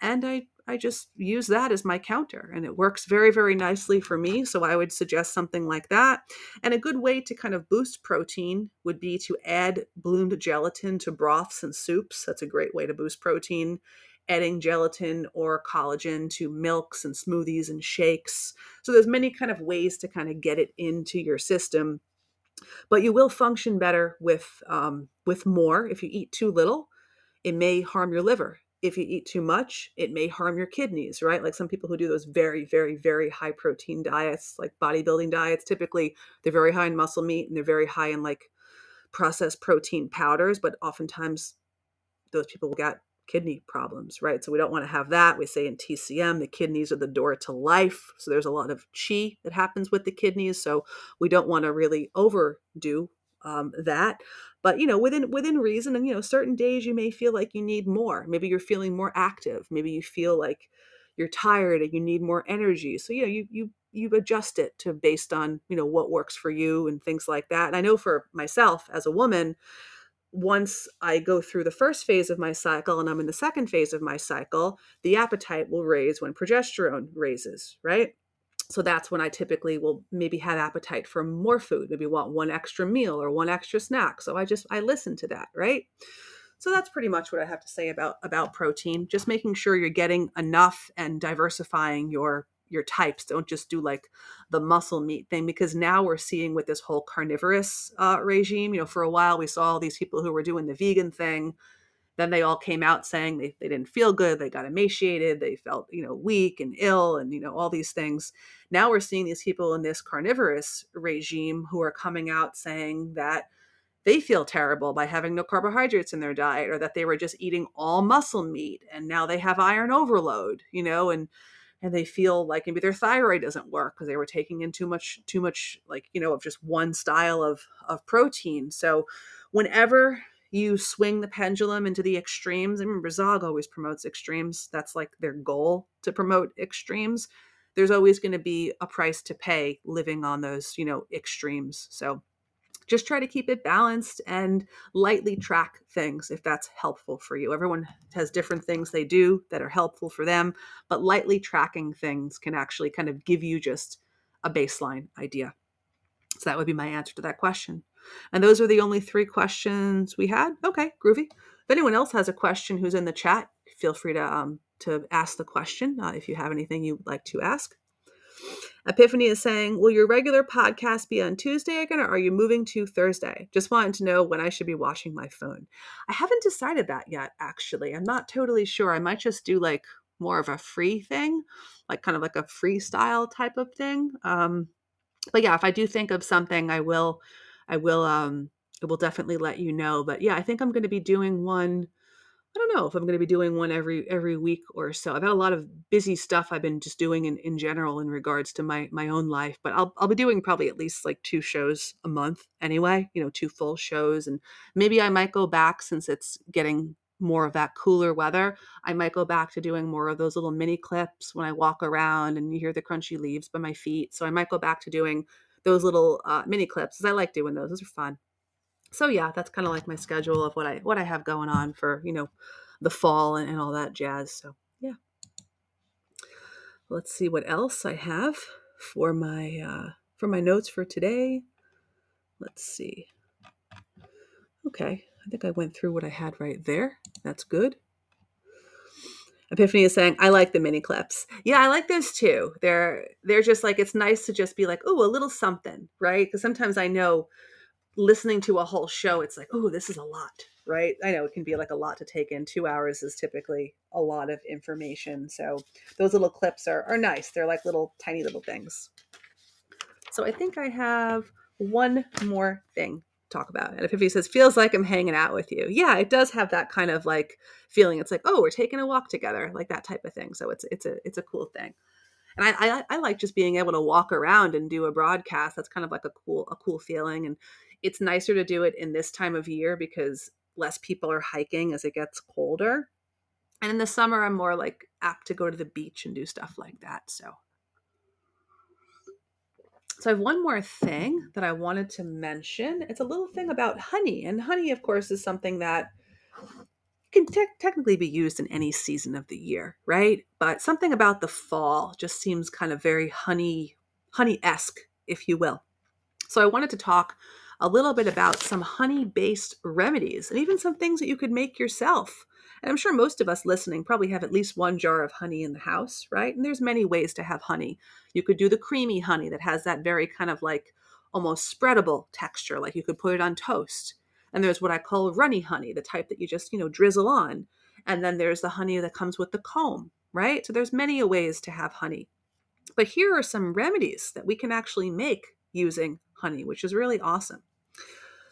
And I I just use that as my counter and it works very, very nicely for me. So I would suggest something like that. And a good way to kind of boost protein would be to add bloomed gelatin to broths and soups. That's a great way to boost protein. Adding gelatin or collagen to milks and smoothies and shakes. So there's many kind of ways to kind of get it into your system. But you will function better with um, with more. If you eat too little, it may harm your liver if you eat too much, it may harm your kidneys, right? Like some people who do those very, very, very high protein diets, like bodybuilding diets, typically they're very high in muscle meat and they're very high in like processed protein powders, but oftentimes those people will get kidney problems, right? So we don't want to have that. We say in TCM, the kidneys are the door to life. So there's a lot of chi that happens with the kidneys. So we don't want to really overdo um, that but you know within within reason and you know certain days you may feel like you need more. Maybe you're feeling more active. Maybe you feel like you're tired and you need more energy. So you know you you you adjust it to based on you know what works for you and things like that. And i know for myself as a woman once i go through the first phase of my cycle and i'm in the second phase of my cycle the appetite will raise when progesterone raises right so that's when I typically will maybe have appetite for more food, maybe want one extra meal or one extra snack. So I just I listen to that, right? So that's pretty much what I have to say about about protein. Just making sure you're getting enough and diversifying your your types. Don't just do like the muscle meat thing because now we're seeing with this whole carnivorous uh, regime. You know, for a while we saw all these people who were doing the vegan thing then they all came out saying they, they didn't feel good they got emaciated they felt you know weak and ill and you know all these things. Now we're seeing these people in this carnivorous regime who are coming out saying that they feel terrible by having no carbohydrates in their diet or that they were just eating all muscle meat and now they have iron overload you know and and they feel like maybe their thyroid doesn't work because they were taking in too much too much like you know of just one style of of protein. So whenever you swing the pendulum into the extremes. I remember Zog always promotes extremes. That's like their goal to promote extremes. There's always going to be a price to pay living on those, you know, extremes. So just try to keep it balanced and lightly track things if that's helpful for you. Everyone has different things they do that are helpful for them, but lightly tracking things can actually kind of give you just a baseline idea. So that would be my answer to that question. And those are the only three questions we had. Okay, groovy. If anyone else has a question who's in the chat, feel free to um, to ask the question uh, if you have anything you'd like to ask. Epiphany is saying, Will your regular podcast be on Tuesday again, or are you moving to Thursday? Just wanted to know when I should be watching my phone. I haven't decided that yet, actually. I'm not totally sure. I might just do like more of a free thing, like kind of like a freestyle type of thing. Um, but yeah, if I do think of something, I will I will um I will definitely let you know. But yeah, I think I'm going to be doing one. I don't know if I'm going to be doing one every every week or so. I've had a lot of busy stuff I've been just doing in, in general in regards to my my own life, but I'll I'll be doing probably at least like two shows a month anyway, you know, two full shows and maybe I might go back since it's getting more of that cooler weather. I might go back to doing more of those little mini clips when I walk around and you hear the crunchy leaves by my feet. So I might go back to doing those little uh, mini clips because I like doing those. Those are fun. So yeah, that's kind of like my schedule of what I what I have going on for you know the fall and, and all that jazz. So yeah, let's see what else I have for my uh, for my notes for today. Let's see. Okay, I think I went through what I had right there. That's good. Epiphany is saying, I like the mini clips. Yeah, I like those too. They're they're just like it's nice to just be like, oh, a little something, right? Because sometimes I know listening to a whole show, it's like, oh, this is a lot, right? I know it can be like a lot to take in. Two hours is typically a lot of information. So those little clips are are nice. They're like little tiny little things. So I think I have one more thing talk about. And Epiphany says, feels like I'm hanging out with you. Yeah, it does have that kind of like feeling. It's like, oh, we're taking a walk together, like that type of thing. So it's it's a it's a cool thing. And I, I, I like just being able to walk around and do a broadcast. That's kind of like a cool a cool feeling. And it's nicer to do it in this time of year because less people are hiking as it gets colder. And in the summer, I'm more like apt to go to the beach and do stuff like that. So, so I have one more thing that I wanted to mention. It's a little thing about honey, and honey, of course, is something that can te- technically be used in any season of the year, right? But something about the fall just seems kind of very honey honey esque, if you will. So I wanted to talk a little bit about some honey based remedies and even some things that you could make yourself. And I'm sure most of us listening probably have at least one jar of honey in the house, right? And there's many ways to have honey. You could do the creamy honey that has that very kind of like almost spreadable texture, like you could put it on toast. And there's what I call runny honey, the type that you just, you know, drizzle on. And then there's the honey that comes with the comb, right? So there's many ways to have honey. But here are some remedies that we can actually make using honey, which is really awesome.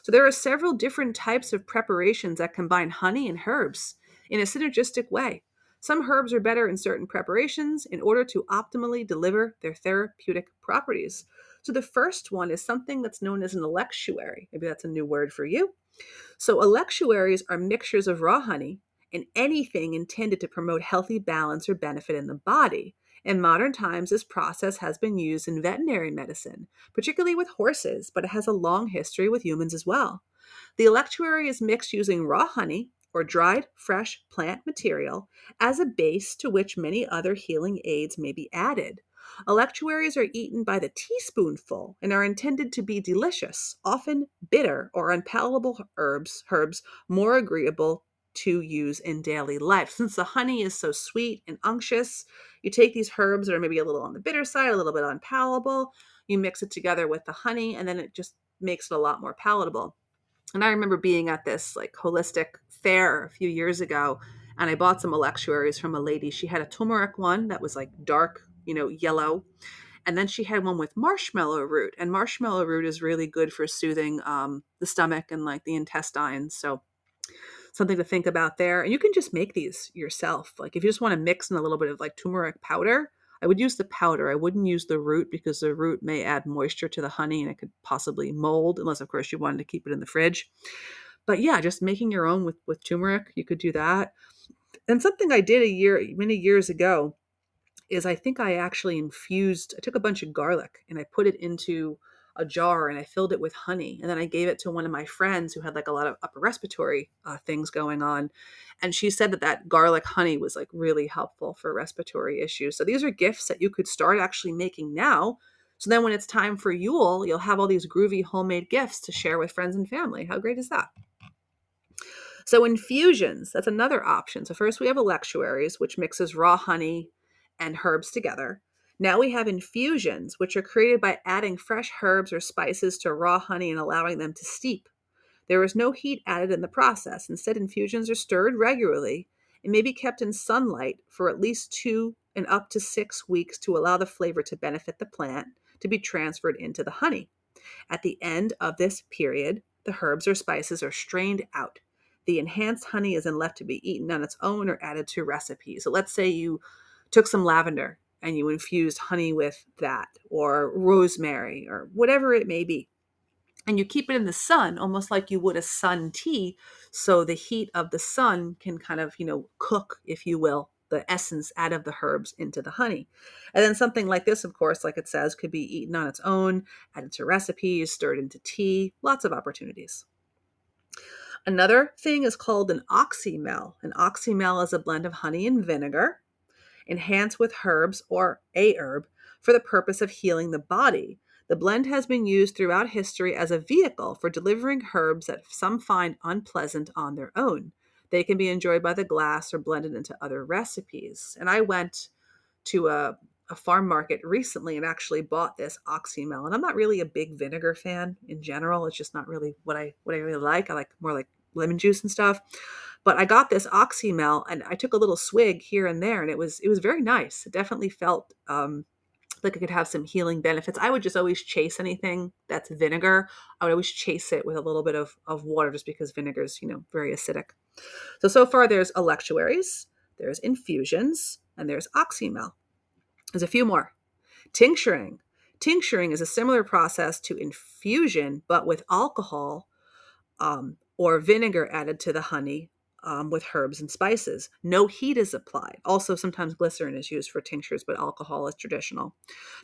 So there are several different types of preparations that combine honey and herbs in a synergistic way. Some herbs are better in certain preparations in order to optimally deliver their therapeutic properties. So the first one is something that's known as an electuary. Maybe that's a new word for you. So electuaries are mixtures of raw honey and anything intended to promote healthy balance or benefit in the body. In modern times, this process has been used in veterinary medicine, particularly with horses, but it has a long history with humans as well. The electuary is mixed using raw honey or dried, fresh plant material as a base to which many other healing aids may be added. Electuaries are eaten by the teaspoonful and are intended to be delicious, often bitter or unpalatable herbs, herbs more agreeable to use in daily life. Since the honey is so sweet and unctuous, you take these herbs that are maybe a little on the bitter side, a little bit unpalatable, you mix it together with the honey, and then it just makes it a lot more palatable. And I remember being at this like holistic fair a few years ago, and I bought some electuaries from a lady. She had a turmeric one that was like dark, you know, yellow. And then she had one with marshmallow root, and marshmallow root is really good for soothing um, the stomach and like the intestines. So something to think about there. And you can just make these yourself. Like if you just want to mix in a little bit of like turmeric powder, I would use the powder. I wouldn't use the root because the root may add moisture to the honey and it could possibly mold, unless of course you wanted to keep it in the fridge. But yeah, just making your own with with turmeric, you could do that. And something I did a year many years ago is I think I actually infused I took a bunch of garlic and I put it into a jar and I filled it with honey. And then I gave it to one of my friends who had like a lot of upper respiratory uh, things going on. And she said that that garlic honey was like really helpful for respiratory issues. So these are gifts that you could start actually making now. So then when it's time for Yule, you'll have all these groovy homemade gifts to share with friends and family. How great is that? So infusions, that's another option. So first we have electuaries, which mixes raw honey and herbs together. Now we have infusions, which are created by adding fresh herbs or spices to raw honey and allowing them to steep. There is no heat added in the process. Instead, infusions are stirred regularly and may be kept in sunlight for at least two and up to six weeks to allow the flavor to benefit the plant to be transferred into the honey. At the end of this period, the herbs or spices are strained out. The enhanced honey is then left to be eaten on its own or added to recipes. So let's say you took some lavender and you infuse honey with that or rosemary or whatever it may be. And you keep it in the sun almost like you would a sun tea so the heat of the sun can kind of, you know, cook if you will the essence out of the herbs into the honey. And then something like this, of course, like it says, could be eaten on its own, added to recipes, stirred into tea, lots of opportunities. Another thing is called an oxymel. An oxymel is a blend of honey and vinegar enhanced with herbs or a herb for the purpose of healing the body. The blend has been used throughout history as a vehicle for delivering herbs that some find unpleasant on their own. They can be enjoyed by the glass or blended into other recipes. And I went to a, a farm market recently and actually bought this oxymel. And I'm not really a big vinegar fan in general. It's just not really what I what I really like. I like more like lemon juice and stuff. But I got this oxymel and I took a little swig here and there, and it was it was very nice. It definitely felt um, like it could have some healing benefits. I would just always chase anything that's vinegar. I would always chase it with a little bit of, of water just because vinegar is, you know, very acidic. So, so far there's electuaries, there's infusions, and there's oxymel. There's a few more. Tincturing. Tincturing is a similar process to infusion, but with alcohol um, or vinegar added to the honey um, with herbs and spices. No heat is applied. Also, sometimes glycerin is used for tinctures, but alcohol is traditional.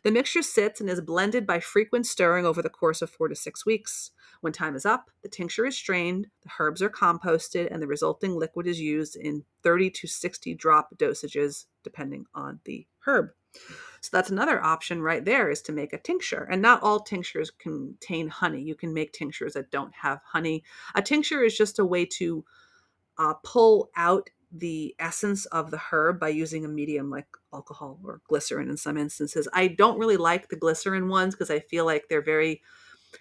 The mixture sits and is blended by frequent stirring over the course of four to six weeks. When time is up, the tincture is strained, the herbs are composted, and the resulting liquid is used in 30 to 60 drop dosages, depending on the herb. So that's another option right there is to make a tincture. And not all tinctures contain honey. You can make tinctures that don't have honey. A tincture is just a way to uh, pull out the essence of the herb by using a medium like alcohol or glycerin in some instances. I don't really like the glycerin ones because I feel like they're very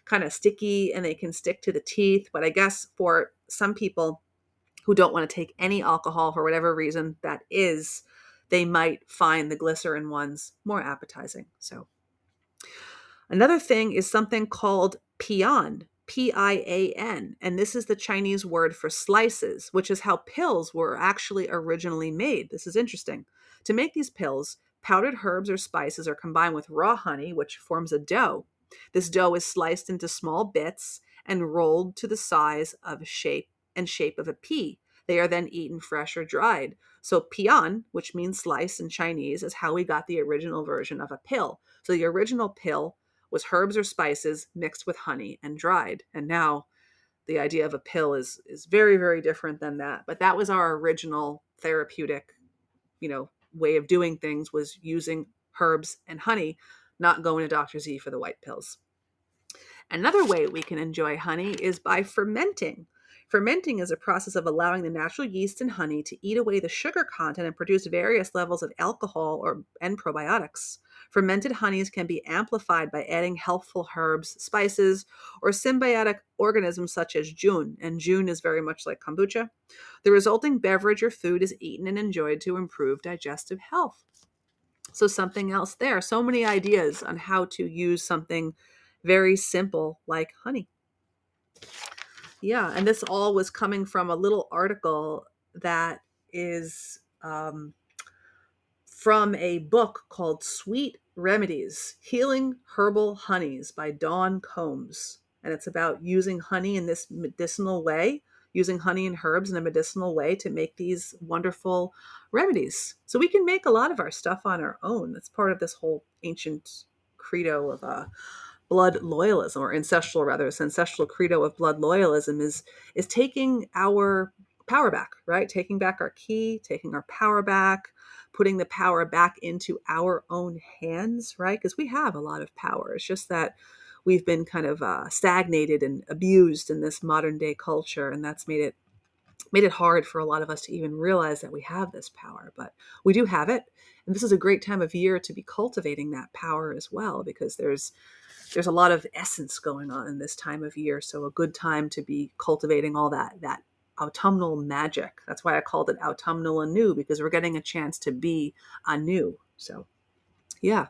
kind of sticky and they can stick to the teeth. But I guess for some people who don't want to take any alcohol for whatever reason that is, they might find the glycerin ones more appetizing. So, another thing is something called pian, P I A N, and this is the Chinese word for slices, which is how pills were actually originally made. This is interesting. To make these pills, powdered herbs or spices are combined with raw honey, which forms a dough. This dough is sliced into small bits and rolled to the size of shape and shape of a pea. They are then eaten fresh or dried. So pian, which means slice in Chinese, is how we got the original version of a pill. So the original pill was herbs or spices mixed with honey and dried. And now the idea of a pill is is very very different than that. But that was our original therapeutic, you know, way of doing things was using herbs and honey, not going to Dr. Z for the white pills. Another way we can enjoy honey is by fermenting. Fermenting is a process of allowing the natural yeast in honey to eat away the sugar content and produce various levels of alcohol or and probiotics. Fermented honeys can be amplified by adding healthful herbs, spices, or symbiotic organisms such as Jun, and Jun is very much like kombucha. The resulting beverage or food is eaten and enjoyed to improve digestive health. So, something else there. So many ideas on how to use something very simple like honey. Yeah, and this all was coming from a little article that is um, from a book called Sweet Remedies Healing Herbal Honeys by Dawn Combs. And it's about using honey in this medicinal way, using honey and herbs in a medicinal way to make these wonderful remedies. So we can make a lot of our stuff on our own. That's part of this whole ancient credo of uh, blood loyalism or ancestral rather this ancestral credo of blood loyalism is is taking our power back right taking back our key taking our power back putting the power back into our own hands, right? Because we have a lot of power. It's just that we've been kind of uh, stagnated and abused in this modern day culture, and that's made it made it hard for a lot of us to even realize that we have this power. But we do have it, and this is a great time of year to be cultivating that power as well, because there's there's a lot of essence going on in this time of year. So a good time to be cultivating all that that autumnal magic. That's why I called it autumnal anew because we're getting a chance to be anew. So, yeah.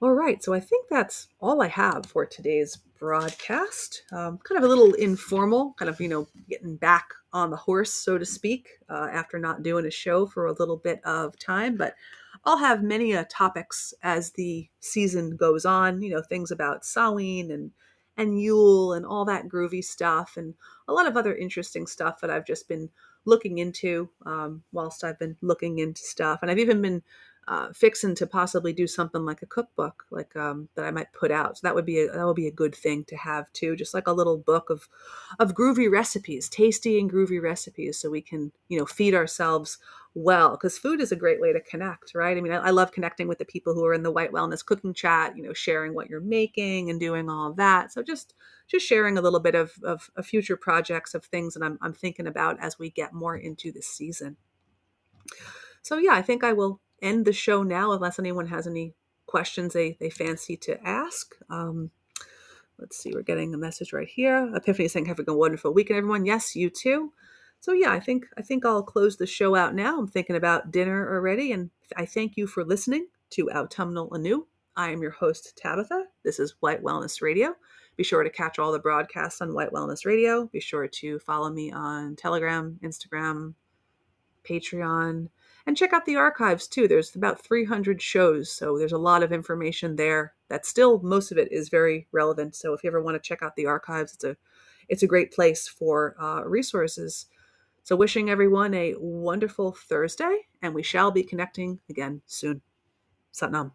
All right, so I think that's all I have for today's broadcast. Um, kind of a little informal, kind of, you know, getting back on the horse, so to speak, uh, after not doing a show for a little bit of time. But I'll have many uh, topics as the season goes on, you know, things about Samhain and and Yule and all that groovy stuff, and a lot of other interesting stuff that I've just been looking into um, whilst I've been looking into stuff. And I've even been uh, fixing to possibly do something like a cookbook, like um, that I might put out. So that would be a, that would be a good thing to have too, just like a little book of of groovy recipes, tasty and groovy recipes, so we can you know feed ourselves well because food is a great way to connect right? I mean I, I, love connecting with the people who are in the white wellness cooking chat you know sharing what you're making and doing all that. So just just sharing a little bit of, of, of future projects of things that I'm, I'm thinking about as we get more into this season. So yeah i think i will end the show now unless anyone has any questions they, they fancy to ask um, let's see we're getting a message right here epiphany saying having a wonderful weekend everyone yes you too so yeah, I think I think I'll close the show out now. I'm thinking about dinner already, and I thank you for listening to Autumnal Anew. I am your host Tabitha. This is White Wellness Radio. Be sure to catch all the broadcasts on White Wellness Radio. Be sure to follow me on Telegram, Instagram, Patreon, and check out the archives too. There's about 300 shows, so there's a lot of information there that still most of it is very relevant. So if you ever want to check out the archives, it's a it's a great place for uh, resources. So, wishing everyone a wonderful Thursday, and we shall be connecting again soon. Satnam.